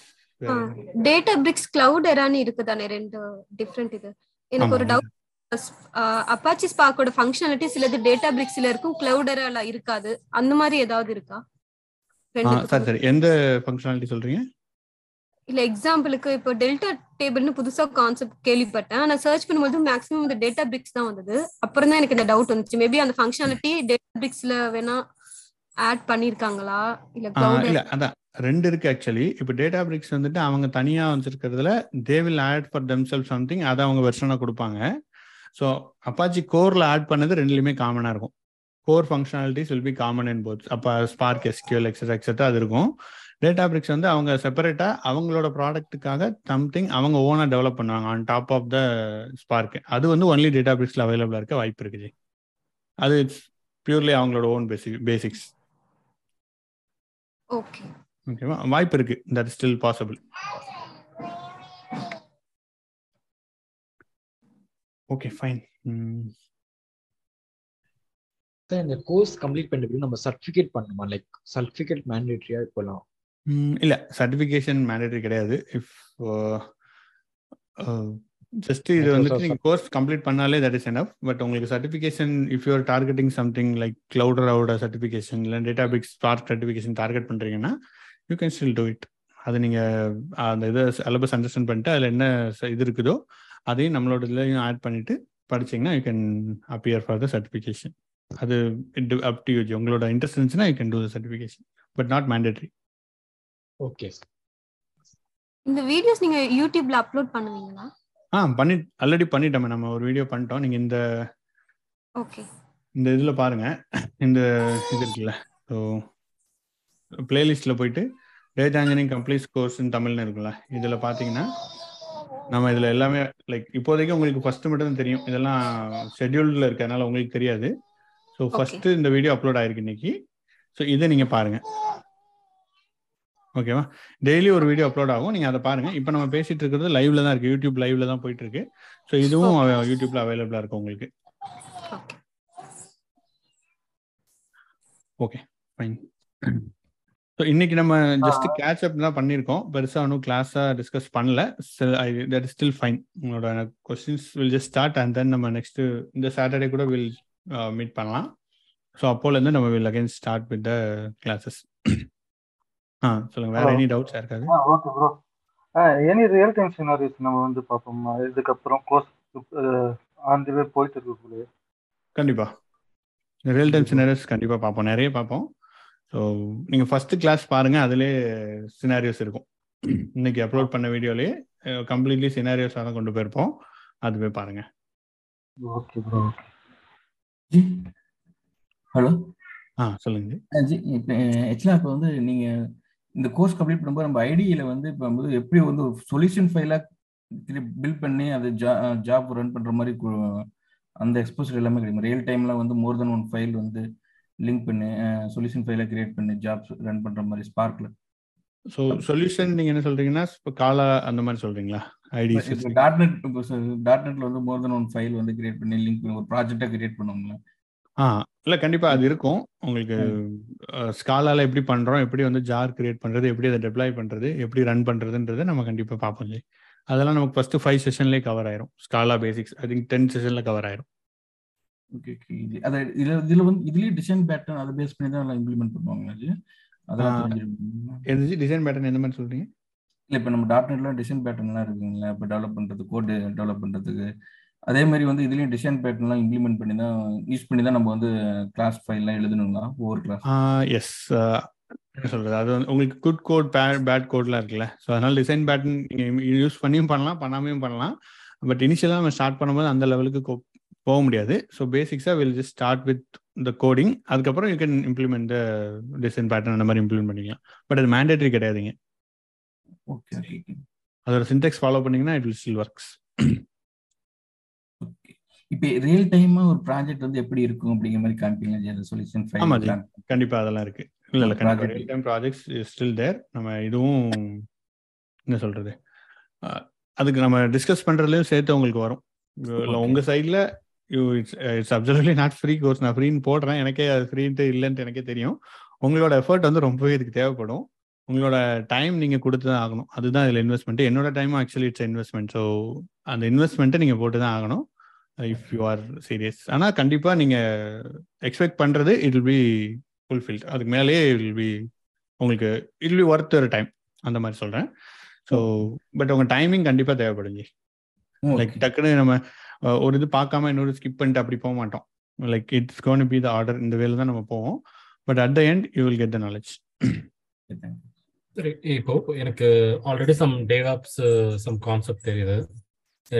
டேட்டா பிரிக்ஸ் கிளவுட் எரான்னு இருக்குதானே? ரெண்டு டிஃப்ரெண்ட் இது. எனக்கு ஒரு டவுட் அப்பாச்சி ஸ்பார்க்கோட ஃபங்க்ஷனாலிட்டி சிலது டேட்டா பிரிக்ஸ்ல இருக்கும் கிளவுட் எரால இருக்காது. அந்த மாதிரி ஏதாவது இருக்கா? சரி சரி எந்த ஃபங்க்ஷனாலிட்டி சொல்றீங்க? இல்ல எக்ஸாம்பிளுக்கு இப்போ டெல்டா டேபிள்னு புதுசா கான்செப்ட் கேள்விப்பட்டேன். ஆனா சர்ச் பண்ணும்போது மேக்ஸிமம் இந்த டேட்டா பிரிக்ஸ் தான் வந்தது. அப்புறம் தான் எனக்கு இந்த டவுட் வந்துச்சு. மேபி அந்த ஃபங்க்ஷனாலிட்டி டேட்டா பிரிக்ஸ்ல வேணா ஆட் பண்ணிருக்காங்களா? இல்ல அதான். ரெண்டு இருக்கு ஆக்சுவலி இப்போ டேட்டா பிரிக்ஸ் வந்துட்டு அவங்க தனியா வச்சிருக்கிறதுல they will add for themself something அதை அவங்க வெர்ஷனா கொடுப்பாங்க. ஸோ அப்பாச்சி கோரில் ஆட் பண்ணது ரெண்டுலையுமே காமனாக இருக்கும். Core functionalities will be common in both அப்போ ஸ்பார்க் எஸ்கியூஎல் எக்ஸட்ரா எக்ஸட்ரா அது இருக்கும். டேட்டா பிரிக்ஸ் வந்து அவங்க செப்பரேட்டாக அவங்களோட ப்ராடக்ட்டுக்காக சம்திங் அவங்க ஓனாக டெவலப் பண்ணுவாங்க. On top of the Spark அது வந்து ஒன்லி டேட்டா பிரிக்ஸில் அவைலபிளாக இருக்க வாய்ப்பு இருக்குது அது இட்ஸ் பியூர்லி அவங்களோட ஓன் பேசிக் பேசிக்ஸ் ஓகே. ஓகேவா? வாய்ப்பு இருக்கு. That still possible okay fine sir இந்த கோர்ஸ் கம்ப்ளீட் பண்ணிட்டு நம்ம சர்டிஃபிகேட் பண்ணணுமா? லைக் சர்டிஃபிகேட் மேண்டேட்ரியா இப்போலாம் இல்ல. சர்டிஃபிகேஷன் மேண்டேட்டரி கிடையாது. இஃப் ஜஸ்ட் இது வந்துட்டு நீங்க கோர்ஸ் கம்ப்ளீட் பண்ணாலே தட் இஸ் எனஃப் பட் உங்களுக்கு certification if you are targeting something like கிளவுடரோட certification இல்லை Databricks Spark certification target பண்றீங்கன்னா you can still do it அது நீங்க அந்த இதை சிலபஸ் அண்டர்ஸ்டாண்ட் பண்ணிட்டு அதில் என்ன இது இருக்குதோ அதையும் நம்மளோட இதுலையும் ஆட் பண்ணிட்டு படிச்சீங்கன்னா you can appear for the certification அது அப் டு யூஜி உங்களோட இன்ட்ரெஸ்ட் இருந்துச்சுன்னா you can do the certification but not mandatory okay இந்த வீடியோஸ் நீங்க யூடியூப்ல அப்லோட் பண்ணுவீங்களா? ஆ பண்ணி ஆல்ரெடி பண்ணிட்டோமே. நம்ம ஒரு வீடியோ பண்ணிட்டோம். நீங்க இந்த ஓகே. இந்த இதுல பாருங்க. இந்த இது இருக்குல்ல. ஸோ பிளேலிஸ்ட்ல போயிட்டு டேட்டா இன்ஜினியரிங் கம்ப்ளீட் கோர்ஸ் தமிழ்னு இருக்குல்ல. இதுல பாத்தீங்கன்னா நம்ம இதுல எல்லாமே லைக் இப்போதைக்கு உங்களுக்கு ஃபர்ஸ்ட் மட்டும் தான் தெரியும். இதெல்லாம் ஷெட்யூல்ல இருக்கறனால உங்களுக்கு தெரியாது. ஸோ ஃபர்ஸ்ட் இந்த வீடியோ அப்லோட் ஆயிருக்கு இன்னைக்கு. ஸோ இதை நீங்க பாருங்க. ஓகேவா? டெய்லி ஒரு வீடியோ அப்லோட் ஆகும். நீங்க அதை பாருங்க. இப்போ நம்ம பேசிட்டு இருக்கிறது லைவ்ல தான் இருக்கு. யூடியூப் லைவ்ல தான் போயிட்டு இருக்கு ஸோ இதுவும் யூடியூப்ல அவைலபிளா இருக்கும் உங்களுக்கு. ஓகே. ஃபைன் ஸோ இன்னைக்கு நம்ம ஜஸ்ட் கேட்ச் அப் தான் பண்ணியிருக்கோம். பெருசாக ஒன்றும் கிளாஸாக டிஸ்கஸ் பண்ணல. தட் இஸ் ஸ்டில் ஃபைன் உங்களோட questions will just start and then நம்ம நெக்ஸ்ட் இந்த சாட்டர்டே கூட வில் மீட் பண்ணலாம். ஸோ அப்போலேருந்து நம்ம will again start with the classes ஆ சொல்லுங்க. வேற எனி டவுட்ஸ் இருக்காது okay bro any real time scenarios நம்ம வந்து பார்ப்போம். இதுக்கப்புறம் கோர்ஸ் ஆன் தி வே போயிட்டு இருக்கக்கூடிய கண்டிப்பா. ரியல் டைம் சினாரியோஸ் கண்டிப்பா பார்ப்போம். நிறைய பார்ப்போம். ஸோ நீங்க ஃபர்ஸ்ட் கிளாஸ் பாருங்க. அதுலேயே சினாரியோஸ் இருக்கும். இன்னைக்கு அப்லோட் பண்ண வீடியோலயே கம்ப்ளீட்லி சினாரியோஸாக தான் கொண்டு போயிருப்போம். அதுவே பாருங்க. ஓகே ப்ரோ ஜி ஹலோ ஆ சொல்லுங்க ஜி. ஆக்சுவலாக இப்போ வந்து நீங்கள் இந்த கோர்ஸ் கம்ப்ளீட் பண்ணும்போது நம்ம ஐடியில் வந்து இப்போ வந்து எப்படி வந்து சொல்யூஷன் ஃபைலாக பில்ட் பண்ணி அது ஜா ஜாப் ரன் பண்ணுற மாதிரி அந்த எக்ஸ்போசர் எல்லாமே கிடைக்கும். ரியல் டைமில் வந்து மோர் தென் ஒன் ஃபைல் வந்து லிங்க் பண்ணி சொல்யூஷன் ஃபைலை கிரியேட் பண்ணி ஜாப்ஸ் ரன் பண்ணுற மாதிரி ஸ்பார்க்கில் ஸோ சொல்யூஷன் நீங்கள் என்ன சொல்கிறீங்கன்னா இப்போ காலா அந்த மாதிரி சொல்கிறீங்களா ஐடிஸ் இப்போ டாட் நெட் டாட் நெட்டில் வந்து மோர் தென் ஒன் ஃபைல் வந்து கிரியேட் பண்ணி லிங்க் பண்ணி ஒரு ப்ராஜெக்டாக கிரியேட் பண்ணுவோங்களா ஆ இல்லை கண்டிப்பாக அது இருக்கும். உங்களுக்கு ஸ்காலால எப்படி பண்ணுறோம் எப்படி வந்து ஜார் கிரியேட் பண்ணுறது எப்படி அதை டெப்ளாய் பண்ணுறது எப்படி ரன் பண்ணுறதுன்றதை நம்ம கண்டிப்பாக பார்ப்போம் ஜி அதெல்லாம் நமக்கு ஃபஸ்ட்டு ஃபைவ் செஷன்லேயே கவர் ஆயிரும். Scala basics I think ten செஷனில் கவர் ஆயிரும். ஓகே ஓகே அது இதில் இதில் வந்து இதுலேயே டிசைன் பேட்டர்ன் அதை பேஸ் பண்ணி தான் எல்லாம் இம்ப்ளிமெண்ட் பண்ணுவாங்களா ஜி எது டிசைன் பேட்டர்ன் எந்த மாதிரி சொல்கிறீங்க இல்லை இப்போ நம்ம டாட் நெட்ல டிசைன் பேட்டர்ன்லாம் இருக்குங்களா இப்போ டெவலப் பண்ணுறது கோட் டெவலப் பண்ணுறதுக்கு அதே மாதிரி வந்து இதுலேயும் டிசைன் பேட்டர்ன்லாம் இம்ப்ளிமெண்ட் பண்ணி தான் யூஸ் பண்ணி தான் நம்ம வந்து கிளாஸ் ஃபைல்லாம் எழுதணுங்களா? ஒவ்வொரு கிளாஸ் எஸ் என்ன சொல்கிறது அது வந்து உங்களுக்கு குட் கோட் பேட் பேட் கோட்லாம் இருக்குல்ல. ஸோ அதனால டிசைன் பேட்டர்ன் நீங்கள் யூஸ் பண்ணியும் பண்ணலாம் பண்ணாமையும் பண்ணலாம். பட் இனிஷியலாக நம்ம ஸ்டார்ட் பண்ணும்போது அந்த லெவலுக்கு போக முடியாது. So பேசிக்ஸாக will just start with the coding அதுக்கப்புறம் you can implement design pattern அந்த மாதிரி இம்ப்ளிமெண்ட் பண்ணிக்கலாம். பட் அது மேண்டேட்ரி கிடையாதுங்க. ஓகே ஓகே அதோட சின்டெக்ஸ் ஃபாலோ பண்ணீங்கன்னா இட் வில் ஸ்டில் ஒர்க்ஸ் இப்போ ரியல் டைமா ஒரு ப்ராஜெக்ட் வந்து எப்படி இருக்கும் அப்படிங்கிற மாதிரி காமிப்பீங்க சொல்யூஷன் ஆமா கண்டிப்பா அதெல்லாம் இருக்கு. இல்ல இல்ல கண்டிப்பா real time projects still there நம்ம இதுவும் என்ன சொல்றது? அதுக்கு நம்ம டிஸ்கஸ் பண்றதுலயும் சேர்த்து உங்களுக்கு வரும். உங்க சைட்ல you it's it's absolutely not free course நான் ஃப்ரீன்னு போடுறேன். எனக்கே அது ஃப்ரீன்ட்டு இல்லைன்ட்டு எனக்கே தெரியும். உங்களோட எஃபர்ட் வந்து ரொம்பவே இதுக்கு தேவைப்படும். உங்களோட டைம் நீங்கள் கொடுத்து தான் ஆகணும். அதுதான் இதில் இன்வெஸ்ட்மெண்ட் என்னோட time actually it's investment so அந்த இன்வெஸ்ட்மெண்ட்டை நீங்கள் போட்டு தான் ஆகணும். இஃப் யூ ஆர் சீரியஸ் ஆனால் கண்டிப்பாக நீங்கள் எக்ஸ்பெக்ட் பண்ணுறது இட் வில் பி ஃபுல்ஃபில்ட் அதுக்கு மேலேயே இட் வில் பி உங்களுக்கு இட் வில் பி ஒர்த் ஒரு டைம் அந்த மாதிரி சொல்கிறேன் ஸோ பட் உங்கள் டைமிங் கண்டிப்பாக தேவைப்படுங்க லைக் டக்குன்னு நம்ம ஒரு இது பார்க்காம இன்னொரு ஸ்கிப் பண்ணிட்டு அப்படி போக மாட்டோம். Like it's gonna be the order இந்த வேலை தான் நம்ம போவோம். But at the end you will get the knowledge இப்போ எனக்கு already some DevOps some concept தெரியுது.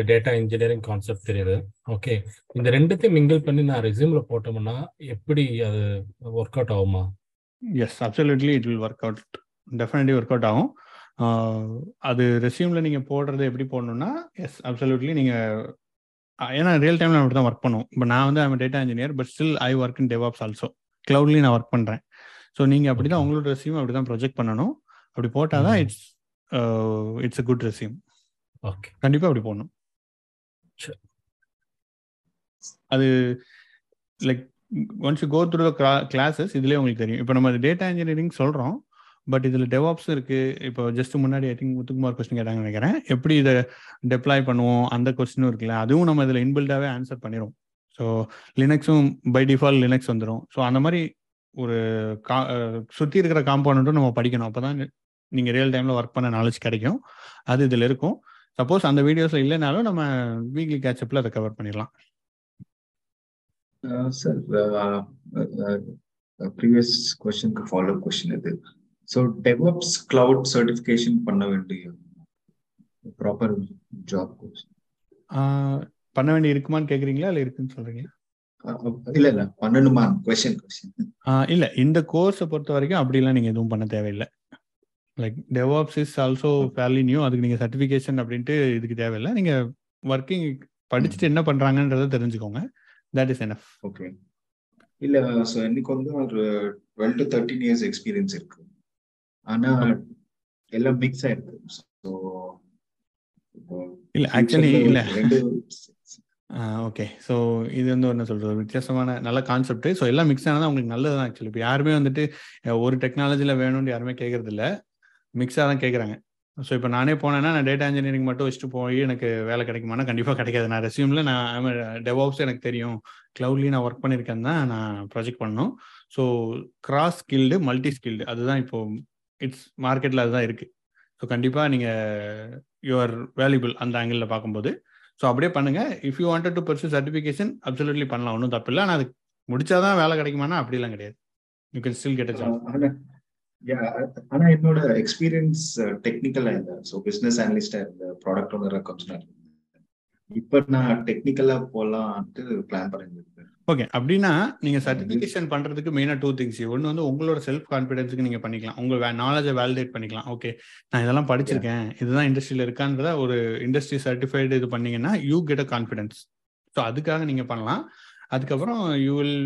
டேட்டா இன்ஜினியரிங் கான்செப்ட் தெரியுது. ஓகே இந்த ரெண்டுத்தையும் மிங்கிள் பண்ணி நான் ரெஸ்யூம்ல போட்டோம்னா எப்படி அது ஒர்க் அவுட் ஆகுமா? Yes absolutely it will work out definitely work out ஆகும். அது ரெஸ்யூமில் நீங்கள் போடுறது எப்படி போடணும்னா எஸ் அப்சல்யூட்லி நீங்கள் ஏன்னா ரியல் டைமில் அப்படி தான் ஒர்க் பண்ணுவோம் இப்போ நான் வந்து I'm data engineer but still I work in DevOps also க்ளவுட்லேயும் நான் ஒர்க் பண்ணுறேன் ஸோ நீங்கள் அப்படி தான் உங்களோட ரெஸ்யூம் அப்படி தான் ப்ரொஜெக்ட் பண்ணணும். அப்படி போட்டால் தான் it's it's a good resume okay கண்டிப்பாக அப்படி போடணும். அது like once you go through classes இதுலேயே உங்களுக்கு தெரியும். இப்போ நம்ம டேட்டா இன்ஜினியரிங் சொல்கிறோம் பட் இதில் டெவாப்ஸ் இருக்குது இப்போ ஜஸ்ட் முன்னாடி ஐ திங்க் முத்துக்குமார் கொஸ்டின் கேட்டாங்கன்னு நினைக்கிறேன். எப்படி இதை டெப்ளாய் பண்ணுவோம்? அந்த கொஸ்டினும் இருக்குல்ல அதுவும் நம்ம இதில் இன்பில்டாகவே ஆன்சர் பண்ணிடும் ஸோ லினக்ஸும் பை டிஃபால்ட் லினக்ஸ் வந்துடும் ஸோ அந்த மாதிரி ஒரு கா சுற்றி இருக்கிற காம்பவுண்டும் நம்ம படிக்கணும். அப்போ தான் நீங்கள் ரியல் டைமில் ஒர்க் பண்ண நாலேஜ் கிடைக்கும். அது இதில் இருக்கும். சப்போஸ் அந்த வீடியோஸில் இல்லைனாலும் நம்ம வீக்லி கேட்சப்பில் அதை கவர் பண்ணிடலாம். சார் ப்ரீவியஸ் கொஸ்டினுக்கு ஃபாலோ கொஸ்டின் இது. ஸோ டெவலப்ஸ் கிளவுட் சர்டிஃபிகேஷன் பண்ண வேண்டிய ப்ராப்பர் ஜாப் கோர்ஸ் பண்ண வேண்டி இருக்குமான்னு கேட்குறீங்களா இல்லை இருக்குன்னு சொல்கிறீங்க இல்ல இல்ல. பண்ணணுமா? கொஸ்டின் கொஸ்டின் இல்ல. இந்த கோர்ஸை பொறுத்த வரைக்கும் அப்படிலாம் நீங்க எதுவும் பண்ண தேவையில்லை. Like DevOps is also fairly new அதுக்கு நீங்க சர்டிஃபிகேஷன் அப்படின்ட்டு இதுக்கு தேவையில்லை. நீங்க ஒர்க்கிங் படிச்சுட்டு என்ன பண்றாங்கன்றத தெரிஞ்சுக்கோங்க. தட் இஸ் எனஃப் ஓகே இல்ல எனக்கு வந்து ஒரு twelve to thirteen years experience இருக்கு. ஆனா எல்லாம் மிக்ஸ் ஆயிருக்கு. ஸோ இல்ல ஆக்சுவலி இல்ல. ஓகே ஸோ இது வந்து என்ன சொல்றது? ஒரு வித்தியாசமான நல்ல கான்செப்ட் ஸோ எல்லாம் மிக்ஸ் ஆனது உங்களுக்கு நல்லது தான் ஆக்சுவலி இப்போ யாருமே வந்துட்டு ஒரு டெக்னாலஜியில் வேணும்னு யாருமே கேட்கறது இல்லை மிக்ஸாக தான் கேட்குறாங்க ஸோ இப்போ நானே போனேன்னா நான் டேட்டா இன்ஜினியரிங் மட்டும் வச்சுட்டு போய் எனக்கு வேலை கிடைக்குமானா கண்டிப்பாக கிடைக்காது. நான் ரெசியூமில் நான் டெவாப்ஸ் எனக்கு தெரியும். க்ளவுட்லேயும் நான் ஒர்க் பண்ணியிருக்கேன் தான் நான் ப்ராஜெக்ட் பண்ணோம். So cross skilled multi skilled அதுதான் இப்போ இட்ஸ் மார்க்கெட்டில் அதுதான் இருக்குது ஸோ கண்டிப்பாக நீங்கள் யுவர் வேல்யூபிள் அந்த ஆங்கிளில் பார்க்கும்போது. ஸோ அப்படியே பண்ணுங்க. If you wanted to pursue certification absolutely பண்ணலாம். ஒன்றும் தப்பு இல்லை. ஆனால் அது முடிச்சாதான் வேலை கிடைக்குமானா அப்படிலாம் கிடையாது. You can still get job ஆனா என்னோட எக்ஸ்பீரியன்ஸ் டெக்னிக்கலா இல்ல. ஸோ பிசினஸ் அனலிஸ்டா இருந்த ப்ராடக்ட் ஓனரா கொஞ்ச நாள் இப்ப நான் டெக்னிக்கலா போலாம்ட்டு பிளான் பண்ணிருக்கேன். ஓகே அப்படின்னா நீங்க சர்டிபிகேஷன் பண்றதுக்கு மெயினா டூ திங்ஸ் ஒன்று வந்து உங்களோட செல்ஃப் கான்ஃபிடன்ஸுக்கு நீங்க பண்ணிக்கலாம். உங்க நாலேஜை வேலிடேட் பண்ணிக்கலாம். ஓகே நான் இதெல்லாம் படிச்சிருக்கேன். இதுதான் இண்டஸ்ட்ரியில இருக்கான்றத ஒரு இண்டஸ்ட்ரி சர்டிஃபைடு இது பண்ணீங்கன்னா you get a confidence so அதுக்காக நீங்க பண்ணலாம். அதுக்கப்புறம் you will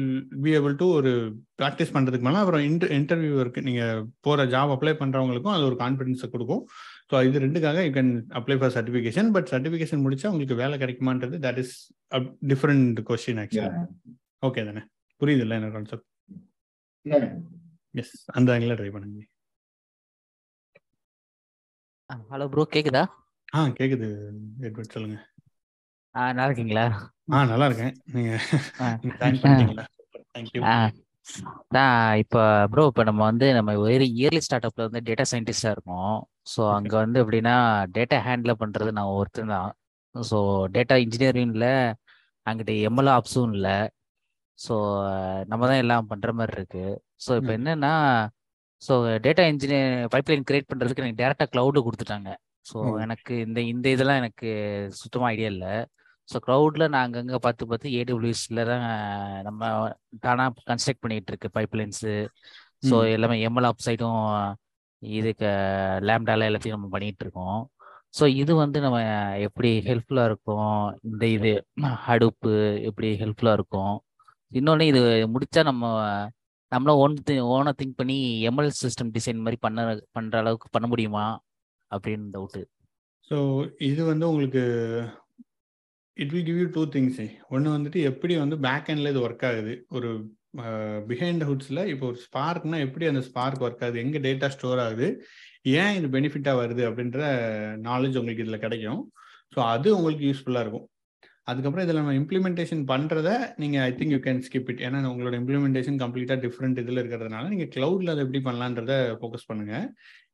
be able to ஒரு ப்ராக்டிஸ் பண்ணுறதுக்கு மேலே அப்புறம் இன்டர் இன்டர்வியூ இருக்குது நீங்கள் போகிற ஜாப் அப்ளை பண்ணுறவங்களுக்கும் அது ஒரு கான்ஃபிடன்ஸை கொடுக்கும். ஸோ இது ரெண்டுக்காக you can apply for certification but certification முடிச்சா உங்களுக்கு வேலை கிடைக்குமான்றது that is different question actually okay தானே? புரியுது இல்லை என்ன கான்செப்ட் எஸ் அந்த ஆங்கில ட்ரை பண்ணுங்க. ஹலோ ப்ரோ கேக்குதா? ஆ கேக்குது எட்வர்ட் சொல்லுங்க. நல்லா இருக்கீங்களா ஆ நல்லா இருக்கேன் நீங்க தேங்க் பண்ணிட்டீங்களா? தேங்க்யூ இப்போ ப்ரோ இப்போ நம்ம வந்து நம்ம ஒரு இயர்லி ஸ்டார்ட் அப்ல வந்து டேட்டா சயின்டிஸ்டா இருக்கோம். ஸோ அங்கே வந்து எப்படின்னா டேட்டா ஹேண்டில் பண்ணுறது நான் ஒருத்தன் தான். ஸோ டேட்டா இன்ஜினியரிங் இல்லை அங்கிட்ட எம்எல் ஆப்ஸும் இல்லை. ஸோ நம்ம தான் எல்லாம் பண்ணுற மாதிரி இருக்கு. ஸோ இப்போ என்னன்னா so data engineer pipeline create பண்ணுறதுக்கு எனக்கு டேரெக்டாக க்ளவுடு கொடுத்துட்டாங்க. ஸோ எனக்கு இந்த இந்த இதெல்லாம் எனக்கு சுத்தமாக ஐடியா இல்லை. ஸோ க்ளவுடில் நான் அங்கங்கே பார்த்து பார்த்து ஏடபிள்யூஎஸில் தான் நம்ம தானாக கன்ஸ்ட்ரக்ட் பண்ணிகிட்டு இருக்கு பைப்லைன்ஸு ஸோ எல்லாமே எம்எல் ஆப் சைடும் இதுக்கு லேம்டால எல்லாத்தையும் நம்ம பண்ணிகிட்டு இருக்கோம் ஸோ இது வந்து நம்ம எப்படி ஹெல்ப்ஃபுல்லாக இருக்கும்? இந்த இது அடுப்பு எப்படி ஹெல்ப்ஃபுல்லாக இருக்கும்? இன்னொன்று இது முடிச்சா நம்ம நம்மளும் ஓன் ஓனாக திங்க் பண்ணி எம்எல் சிஸ்டம் டிசைன் மாதிரி பண்ண பண்ணுற அளவுக்கு பண்ண முடியுமா? அப்படின்னு டவுட்டு ஸோ இது வந்து உங்களுக்கு it will give you two things ஒன்று வந்துட்டு எப்படி வந்து பேக் ஹேண்டில் இது ஒர்க் ஆகுது? ஒரு பிஹைண்ட் ஹுட்ஸில் இப்போ ஒரு ஸ்பார்க்னா எப்படி அந்த ஸ்பார்க் ஒர்க் ஆகுது? எங்கே டேட்டா ஸ்டோர் ஆகுது? ஏன் இது பெனிஃபிட்டாக வருது? அப்படின்ற நாலேஜ் உங்களுக்கு இதில் கிடைக்கும். ஸோ அது உங்களுக்கு யூஸ்ஃபுல்லாக இருக்கும். அதுக்கப்புறம் இதில் நம்ம இம்ப்ளிமெண்டேஷன் பண்ணுறத நீங்கள் I think you can skip it ஏன்னா உங்களோட இம்ப்ளிமெண்டேஷன் கம்ப்ளீட்டாக டிஃப்ரெண்ட் இதில் இருக்கிறதுனால நீங்கள் க்ளவுடில் அதை எப்படி பண்ணலான்றத ஃபோக்கஸ் பண்ணுங்கள்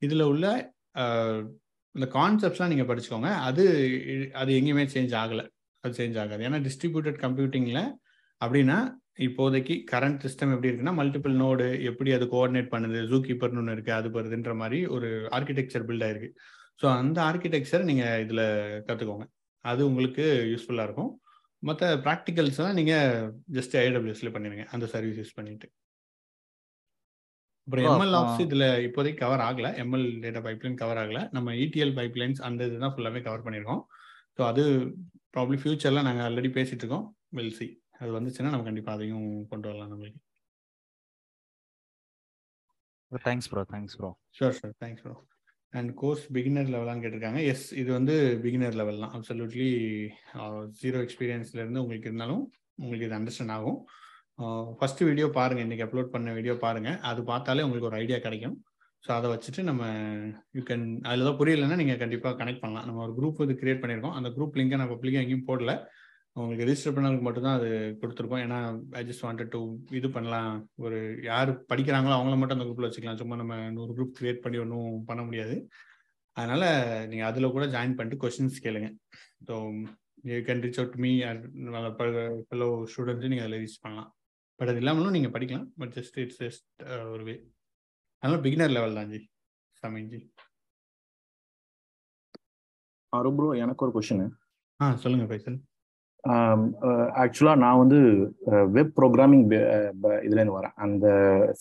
இதில் உள்ள இந்த கான்செப்ட்ஸ்லாம் நீங்கள் படிச்சுக்கோங்க. அது அது எங்கேயுமே சேஞ்ச் ஆகலை. அது சேஞ்ச் ஆகாது. ஏன்னா டிஸ்ட்ரிபியூட்டட் கம்ப்யூட்டிங்கில் அப்படின்னா இப்போதைக்கு கரண்ட் சிஸ்டம் எப்படி இருக்குன்னா மல்டிபிள் நோடு எப்படி அது கோஆர்டினேட் பண்ணுது ஜூ கீப்பர்னு ஒன்று இருக்குது அது வருதுன்ற மாதிரி ஒரு ஆர்கிடெக்சர் பில்ட் ஆயிருக்கு. ஸோ அந்த ஆர்கிடெக்சர் நீங்கள் இதில் கற்றுக்கோங்க அது உங்களுக்கு யூஸ்ஃபுல்லாக இருக்கும். மற்ற ப்ராக்டிகல்ஸ்லாம் நீங்கள் ஜஸ்ட் ஏடபிள்யூஎஸ்ல பண்ணிடுங்க அந்த சர்வீஸ் யூஸ் பண்ணிட்டு. அப்புறம் எம்எல் ஆப்ஸ் இதில் இப்போதைக்கு கவர் ஆகல. எம்எல் டேட்டா பைப்லைன் கவர் ஆகல. நம்ம இடிஎல் பைப்லைன்ஸ் அந்த இதுதான் ஃபுல்லாகவே கவர் பண்ணியிருக்கோம் ஸோ அது ப்ராப்ளி ஃபியூச்சரில் நாங்கள் ஆல்ரெடி பேசிட்டு இருக்கோம் வில் சி அது வந்துச்சுன்னா நம்ம கண்டிப்பாக அதையும் கொண்டு வரலாம் நம்மளுக்கு. Thanks bro thanks bro sure sure thanks bro and course beginner லெவலான்னு கேட்டிருக்காங்க. எஸ் இது வந்து பிகினர் லெவல் தான். அப்சல்யூட்லி ஜீரோ எக்ஸ்பீரியன்ஸ்லேருந்து உங்களுக்கு இருந்தாலும் உங்களுக்கு இது அண்டர்ஸ்டாண்ட் ஆகும். ஃபர்ஸ்ட் வீடியோ பாருங்கள் இன்றைக்கி அப்லோட் பண்ண வீடியோ பாருங்கள் அது பார்த்தாலே உங்களுக்கு ஒரு ஐடியா கிடைக்கும். ஸோ அதை வச்சுட்டு நம்ம யூ கேன் அதில் தான் புரியலைன்னா நீங்கள் கண்டிப்பாக கனெக்ட் பண்ணலாம். நம்ம ஒரு குரூப் இது கிரியேட் பண்ணியிருக்கோம். அந்த குரூப் லிங்கை நான் பப்ளிக்காக எங்கேயும் போடல. உங்களுக்கு ரெஜிஸ்டர் பண்ணவங்களுக்கு மட்டும்தான் அது கொடுத்துருக்கோம் ஏன்னா ஐ ஜஸ்ட் வாண்டட் டு இது பண்ணலாம். ஒரு யார் படிக்கிறாங்களோ அவங்கள மட்டும் அந்த குரூப்பில் வச்சுக்கலாம். சும்மா நம்ம நூறு குரூப் கிரியேட் பண்ணி ஒன்றும் பண்ண முடியாது. அதனால் நீங்கள் அதில் கூட ஜாயின் பண்ணிட்டு கொஸ்டின்ஸ் கேளுங்க. So you can reach out me fellow students நீங்கள் அதில் ரீச் பண்ணலாம். பட் அது இல்லாமலும் நீங்கள் படிக்கலாம். பட் ஜஸ்ட் இட்ஸ் ஜஸ்ட் ஒரு வே அதனால பிகினர் லெவல் தான் ஜி சமீன் ஜி. அரு ப்ரோ எனக்கு ஒரு கொஷின் ஆ சொல்லுங்க பைசல். ஆக்சுவலாக நான் வந்து வெப் ப்ரோக்ராமிங் இதுலேருந்து வரேன். அந்த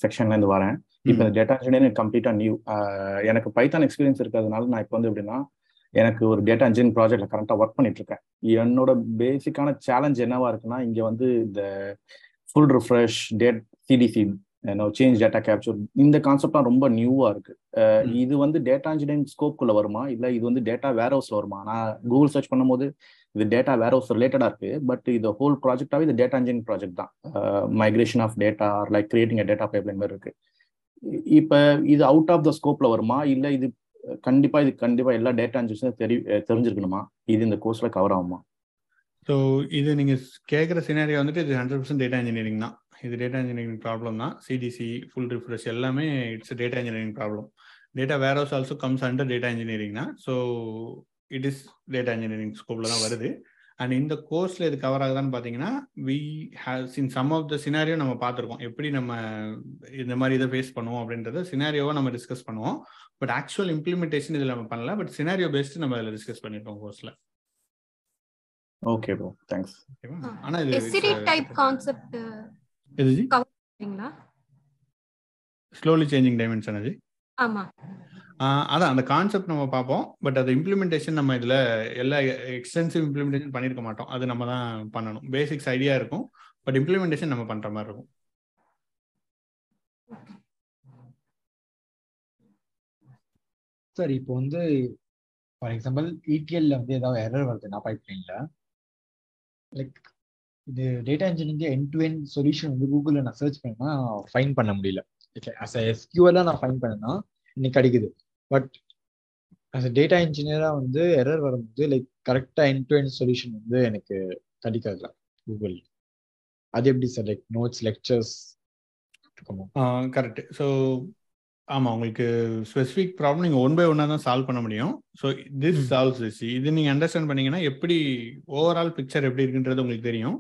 செக்ஷன்லேருந்து வரேன். இப்போ இந்த டேட்டா இன்ஜினியரிங் கம்ப்ளீட்டாக நியூ எனக்கு பைத்தான் எக்ஸ்பீரியன்ஸ் இருக்கிறதுனால நான் இப்போ வந்து எப்படின்னா எனக்கு ஒரு டேட்டா இன்ஜின் ப்ராஜெக்ட்ல கரண்ட்டாக ஒர்க் பண்ணிட்டு இருக்கேன் என்னோட பேசிக்கான சேலஞ்ச் என்னவா இருக்குன்னா இங்கே வந்து இந்த full refresh date CDC change data capture இந்த கான்செப்ட்லாம் ரொம்ப நியூவா இருக்கு. இது வந்து டேட்டா இன்ஜினியரிங் ஸ்கோப்குள்ள வருமா? இல்ல இது வந்து டேட்டா வேர் ஹவுஸ்ல வருமா? நான் கூகுள் சர்ச் பண்ணும்போது இது டேட்டா வேர் ஹவுஸ் ரிலேட்டடா இருக்கு பட் இது ஹோல் ப்ராஜெக்டாவே இது டேட்டா இன்ஜினியரிங் ப்ராஜெக்ட் தான். Migration of data or like creating data pipeline மாதிரி இருக்கு. இப்ப இது அவுட் ஆஃப் த ஸ்கோப்ல வருமா? இல்ல இது கண்டிப்பா இது கண்டிப்பா எல்லா டேட்டா இன்ஜினியர்ஸும் தெரி தெரிஞ்சிருக்கணுமா? இது இந்த கோர்ஸ்ல கவர் ஆகுமா? ஸோ இது நீங்கள் கேட்குற சினாரியோ வந்துட்டு இது ஹண்ட்ரட் பர்சன்ட் டேட்டா இன்ஜினியரிங் தான். இது டேட்டா இன்ஜினியரிங் ப்ராப்ளம் தான். சிடிசி ஃபுல் ரிஃப்ரெஷ் எல்லாமே it's data engineering problem data warehouse also comes under data engineering தான். So it is data engineering ஸ்கோப்பில் தான் வருது. அண்ட் இந்த கோர்ஸில் இது கவர் ஆகுதான்னு பார்த்தீங்கன்னா we have seen some of the scenario நம்ம பார்த்துருக்கோம் எப்படி நம்ம இந்த மாதிரி இதை ஃபேஸ் பண்ணுவோம் அப்படின்றத சினாரியோவை நம்ம டிஸ்கஸ் பண்ணுவோம். பட் ஆக்சுவல் இம்ப்ளிமெண்டேஷன் இதில் நம்ம பண்ணல. பட் சினாரியோ பேஸ்டு நம்ம இதில் டிஸ்கஸ் பண்ணியிருக்கோம் கோர்ஸில் ஓகே ப்ரோ தேங்க்ஸ் ஆனா இது டைப் கான்செப்ட் எது ஜி ஸ்லோலி சேஞ்சிங் டைமென்ஷன் அது ஆமா. அதான் அந்த கான்செப்ட் நம்ம பார்ப்போம். பட் அது இம்ப்ளிமெண்டேஷன் நம்ம இதில் எல்லா எக்ஸ்டென்சிவ் இம்ப்ளிமெண்டேஷன் பண்ணியிருக்க மாட்டோம். அது நம்ம தான் பண்ணணும். பேசிக்ஸ் ஐடியா இருக்கும். பட் இம்ப்ளிமெண்டேஷன் நம்ம பண்ணுற மாதிரி இருக்கும். சார் இப்போ வந்து ஃபார் எக்ஸாம்பிள் இடிஎல்ல வந்து ஏதாவது எரர் வருதுன்னா பைப்லைன்ல லைக் இது data engineering end to end solution வந்து கூகுளில் நான் சர்ச் பண்ணா ஃபைன் பண்ண முடியல. அஸ் எஸ்கியூஎல்லாம் நான் ஃபைன் பண்ணேன்னா இன்னைக்கு கிடைக்குது. பட் அஸ் டேட்டா இன்ஜினியராக வந்து எரர் வரும்போது லைக் கரெக்டாக என் டு என் சொல்யூஷன் வந்து எனக்கு கிடைக்காதுல கூகுள் அது எப்படி sir like notes lectures correct so ஆமாம் உங்களுக்கு ஸ்பெசிஃபிக் ப்ராப்ளம் நீங்கள் ஒன் பை ஒன்னாக தான் சால்வ் பண்ண முடியும். ஸோ திஸ் சால்வ்ஸ் திஸ் இது நீங்கள் அண்டர்ஸ்டாண்ட் பண்ணீங்கன்னா எப்படி ஓவரால் பிக்சர் எப்படி இருக்குன்றது உங்களுக்கு தெரியும்.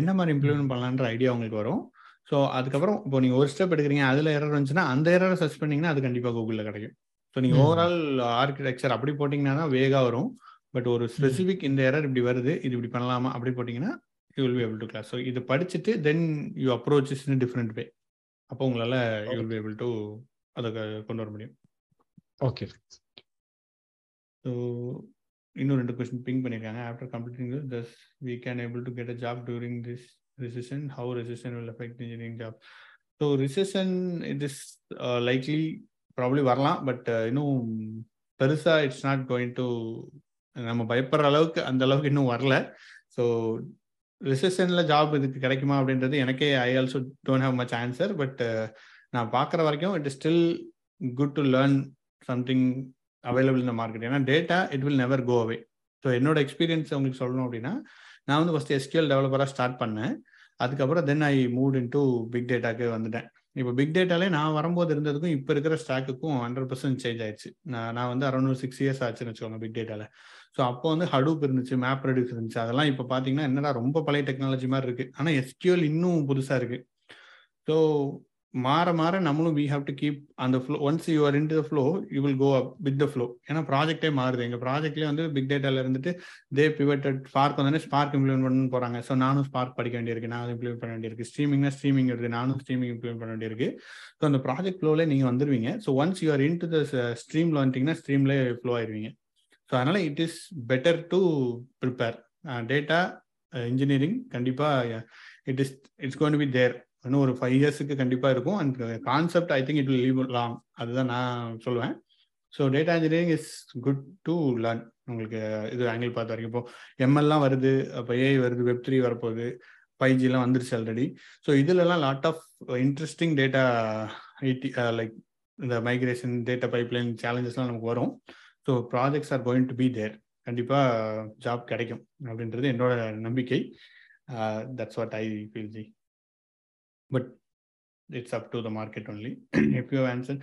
என்ன மாதிரி இம்ப்ளிமெண்ட் பண்ணலான்ற ஐடியா உங்களுக்கு வரும். ஸோ அதுக்கப்புறம் இப்போ நீங்கள் ஒரு ஸ்டெப் எடுக்கிறீங்க அதில் எரர் வந்துச்சுன்னா அந்த எரரை சர்ச் பண்ணீங்கன்னா அது கண்டிப்பாக கூகுளில் கிடைக்கும். ஸோ நீங்கள் ஓவரால் ஆர்கிடெக்சர் அப்படி போட்டிங்கன்னா தான் வேகாக வரும். பட் ஒரு ஸ்பெசிஃபிக் இந்த எரர் இப்படி வருது இது இப்படி பண்ணலாமா அப்படி போட்டிங்கன்னா you will be able to class so இது படிச்சுட்டு then you approach is in different way அப்போ உங்களால் you will be able to அதை கொண்டு வர முடியும். ஓகே ஸோ இன்னும் ரெண்டு கொஸ்டின் பிங் பண்ணியிருக்காங்க after completing thus we can able to get a job during this recession how recession will affect engineering job so recession it is likely probably வரலாம் but இன்னும் பெருசாக இட்ஸ் நாட் கோயிங் டு நம்ம பயப்படுற அளவுக்கு அந்த அளவுக்கு இன்னும் வரல. ஸோ ரிசெஷனில் ஜாப் இதுக்கு கிடைக்குமா அப்படின்றது எனக்கே I also don't have much answer but நான் பார்க்குற வரைக்கும் it is still good to learn something available இந்த மார்க்கெட் ஏன்னா data it will never go away so என்னோட எக்ஸ்பீரியன்ஸ் உங்களுக்கு சொல்லணும் அப்படின்னா நான் வந்து ஃபஸ்ட் எஸ்கியூஎல் டெவலப்பராக ஸ்டார்ட் பண்ணேன். அதுக்கப்புறம் then I move in to big டேட்டாக்கு வந்துட்டேன். இப்போ பிக் டேட்டாலே நான் வரும்போது இருந்ததுக்கும் இப்போ இருக்கிற ஸ்டாக்குக்கும் ஹண்ட்ரட் பர்சன்ட் சேஞ்ச் ஆயிடுச்சு. நான் நான் வந்து அரௌண்ட் சிக்ஸ் இயர்ஸ் ஆச்சுன்னு வச்சுக்கோங்க பிக் டேட்டாவில் ஸோ அப்போ வந்து ஹடூப் இருந்துச்சு மேப் ரெடியூஸ் இருந்துச்சு. அதெல்லாம் இப்போ பார்த்தீங்கன்னா என்னடா ரொம்ப பழைய டெக்னாலஜி மாதிரி இருக்கு. ஆனால் எஸ்கியூஎல் இன்னும் புதுசாக இருக்கு. ஸோ மாற மாற நம்மளும் வி ஹாவ் டு கீப் அந்த flow once you are in the flow you will go up with the flow ஏன்னா ப்ராஜெக்டே மாறுது. எங்கள் ப்ராஜெக்ட்லேயே வந்து பிக் டேட்டால இருந்துட்டு தே பிவட்டட் ஸ்பார்க் வந்தோடனே ஸ்பார்க் இம்ப்ளிமெண்ட் பண்ண போகிறாங்க ஸோ நானும் ஸ்பார்க் படிக்க வேண்டியிருக்கு நான் இம்ப்ளிமெண்ட் பண்ண வேண்டியிருக்கு. ஸ்ட்ரீமிங்னா ஸ்ட்ரீமிங் வருது நானும் ஸ்ட்ரீமிங் இம்ப்ளிமெண்ட் பண்ண வேண்டியிருக்கு. ஸோ அந்த ப்ராஜெக்ட் ஃப்ளோவில் நீங்கள் வந்துருவீங்க. So once you are in to the ஸ்ட்ரீமில் வந்துட்டீங்கன்னா ஸ்ட்ரீம்லேயே ஃப்ளோ ஆயிருவீங்க. ஸோ அதனால் it is better to prepare data engineering கண்டிப்பாக it is it's going be there இன்னும் ஒரு ஃபைவ் இயர்ஸுக்கு கண்டிப்பாக இருக்கும். And concept I think it will leave long அதுதான் நான் சொல்லுவேன். So data engineering is good to learn உங்களுக்கு இது ஆங்கிள் பார்த்த வரைக்கும். இப்போ எம்எல்லாம் வருது அப்போ ஏஐ வருது வெப் த்ரீ வரப்போகுது ஃபைவ் ஜிலாம் வந்துருச்சு ஆல்ரெடி ஸோ இதுலலாம் lot of interesting data IT like இந்த மைக்ரேஷன் டேட்டா பைப்லைன் சேலஞ்சஸ்லாம் நமக்கு வரும். So projects are going to be there கண்டிப்பாக ஜாப் கிடைக்கும் அப்படின்றது என்னோட நம்பிக்கை. That's what I feel ji but it's up to the market only if you answer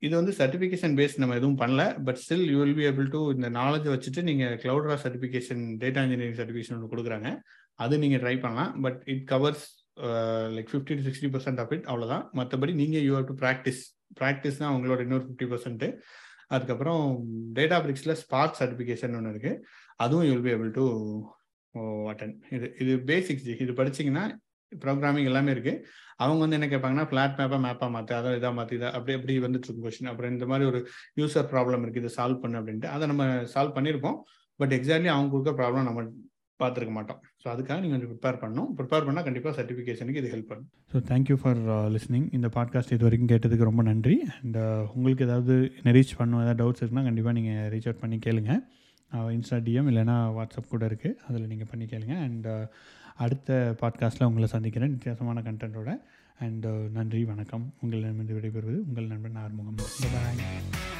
இது வந்து சர்டிஃபிகேஷன் பேஸ் நம்ம எதுவும் பண்ணல but still you will be able to இந்த நாலேஜ் வச்சுட்டு நீங்கள் Cloudera certification data engineering certification ஒன்று கொடுக்குறாங்க. அது நீங்கள் ட்ரை பண்ணலாம் but it covers like fifty to sixty percent of it அவ்வளோதான் மற்றபடி நீங்கள் you have to practice practice தான் உங்களோட இன்னொரு ஃபிஃப்டி பர்சன்ட்டு அதுக்கப்புறம் டேட்டா பிரிக்ஸில் ஸ்பார்க் சர்டிஃபிகேஷன் ஒன்று இருக்குது அதுவும் you will be able to attain இது இது பேசிக்ஸ் இது படிச்சிங்கன்னா ப்ரோக்ராமிங் எல்லாமே இருக்கு. அவங்க வந்து என்ன கேட்பாங்கன்னா ஃபிளாட் மேப்பா மேப்பா மாற்று அதை இதாக மாற்றி இதை அப்படி அப்படி வந்துட்டு இருக்கும் கொஸ்டின் அப்புறம் இந்த மாதிரி ஒரு யூசர் ப்ராப்ளம் இருக்குது இதை சால்வ் பண்ணு அப்படின்ட்டு. அதை நம்ம சால்வ் பண்ணியிருப்போம். பட் எக்ஸாக்ட்லி அவங்க கொடுக்க ப்ராப்ளம் நம்ம பார்த்துருக்க மாட்டோம். ஸோ அதுக்காக நீங்கள் கொஞ்சம் ப்ரிப்பேர் பண்ணணும் ப்ரிப்பேர் பண்ணால் கண்டிப்பாக சர்டிஃபிகேஷனுக்கு இது ஹெல்ப் பண்ணும். So thank you for listening இந்த பாட்காஸ்ட் இது வரைக்கும் கேட்டதுக்கு ரொம்ப நன்றி. அண்ட் uh, உங்களுக்கு ஏதாவது என்ன ரீச் பண்ணணும் ஏதாவது டவுட்ஸ் இருக்குன்னா கண்டிப்பாக நீங்கள் ரீச் அவுட் பண்ணி கேளுங்க. இன்ஸ்டா டிஎம் இல்லைனா வாட்ஸ்அப் கூட இருக்குது அதில் நீங்கள் பண்ணி கேளுங்க. அண்ட் அடுத்த பாட்காஸ்ட்டில் உங்களை சந்திக்கிறேன். வித்தியாசமான கண்டென்ட்டோட அண்ட் uh, நன்றி வணக்கம். உங்கள் விடைபெறுவது உங்கள் நண்பன் ஆறுமுகம். பாய்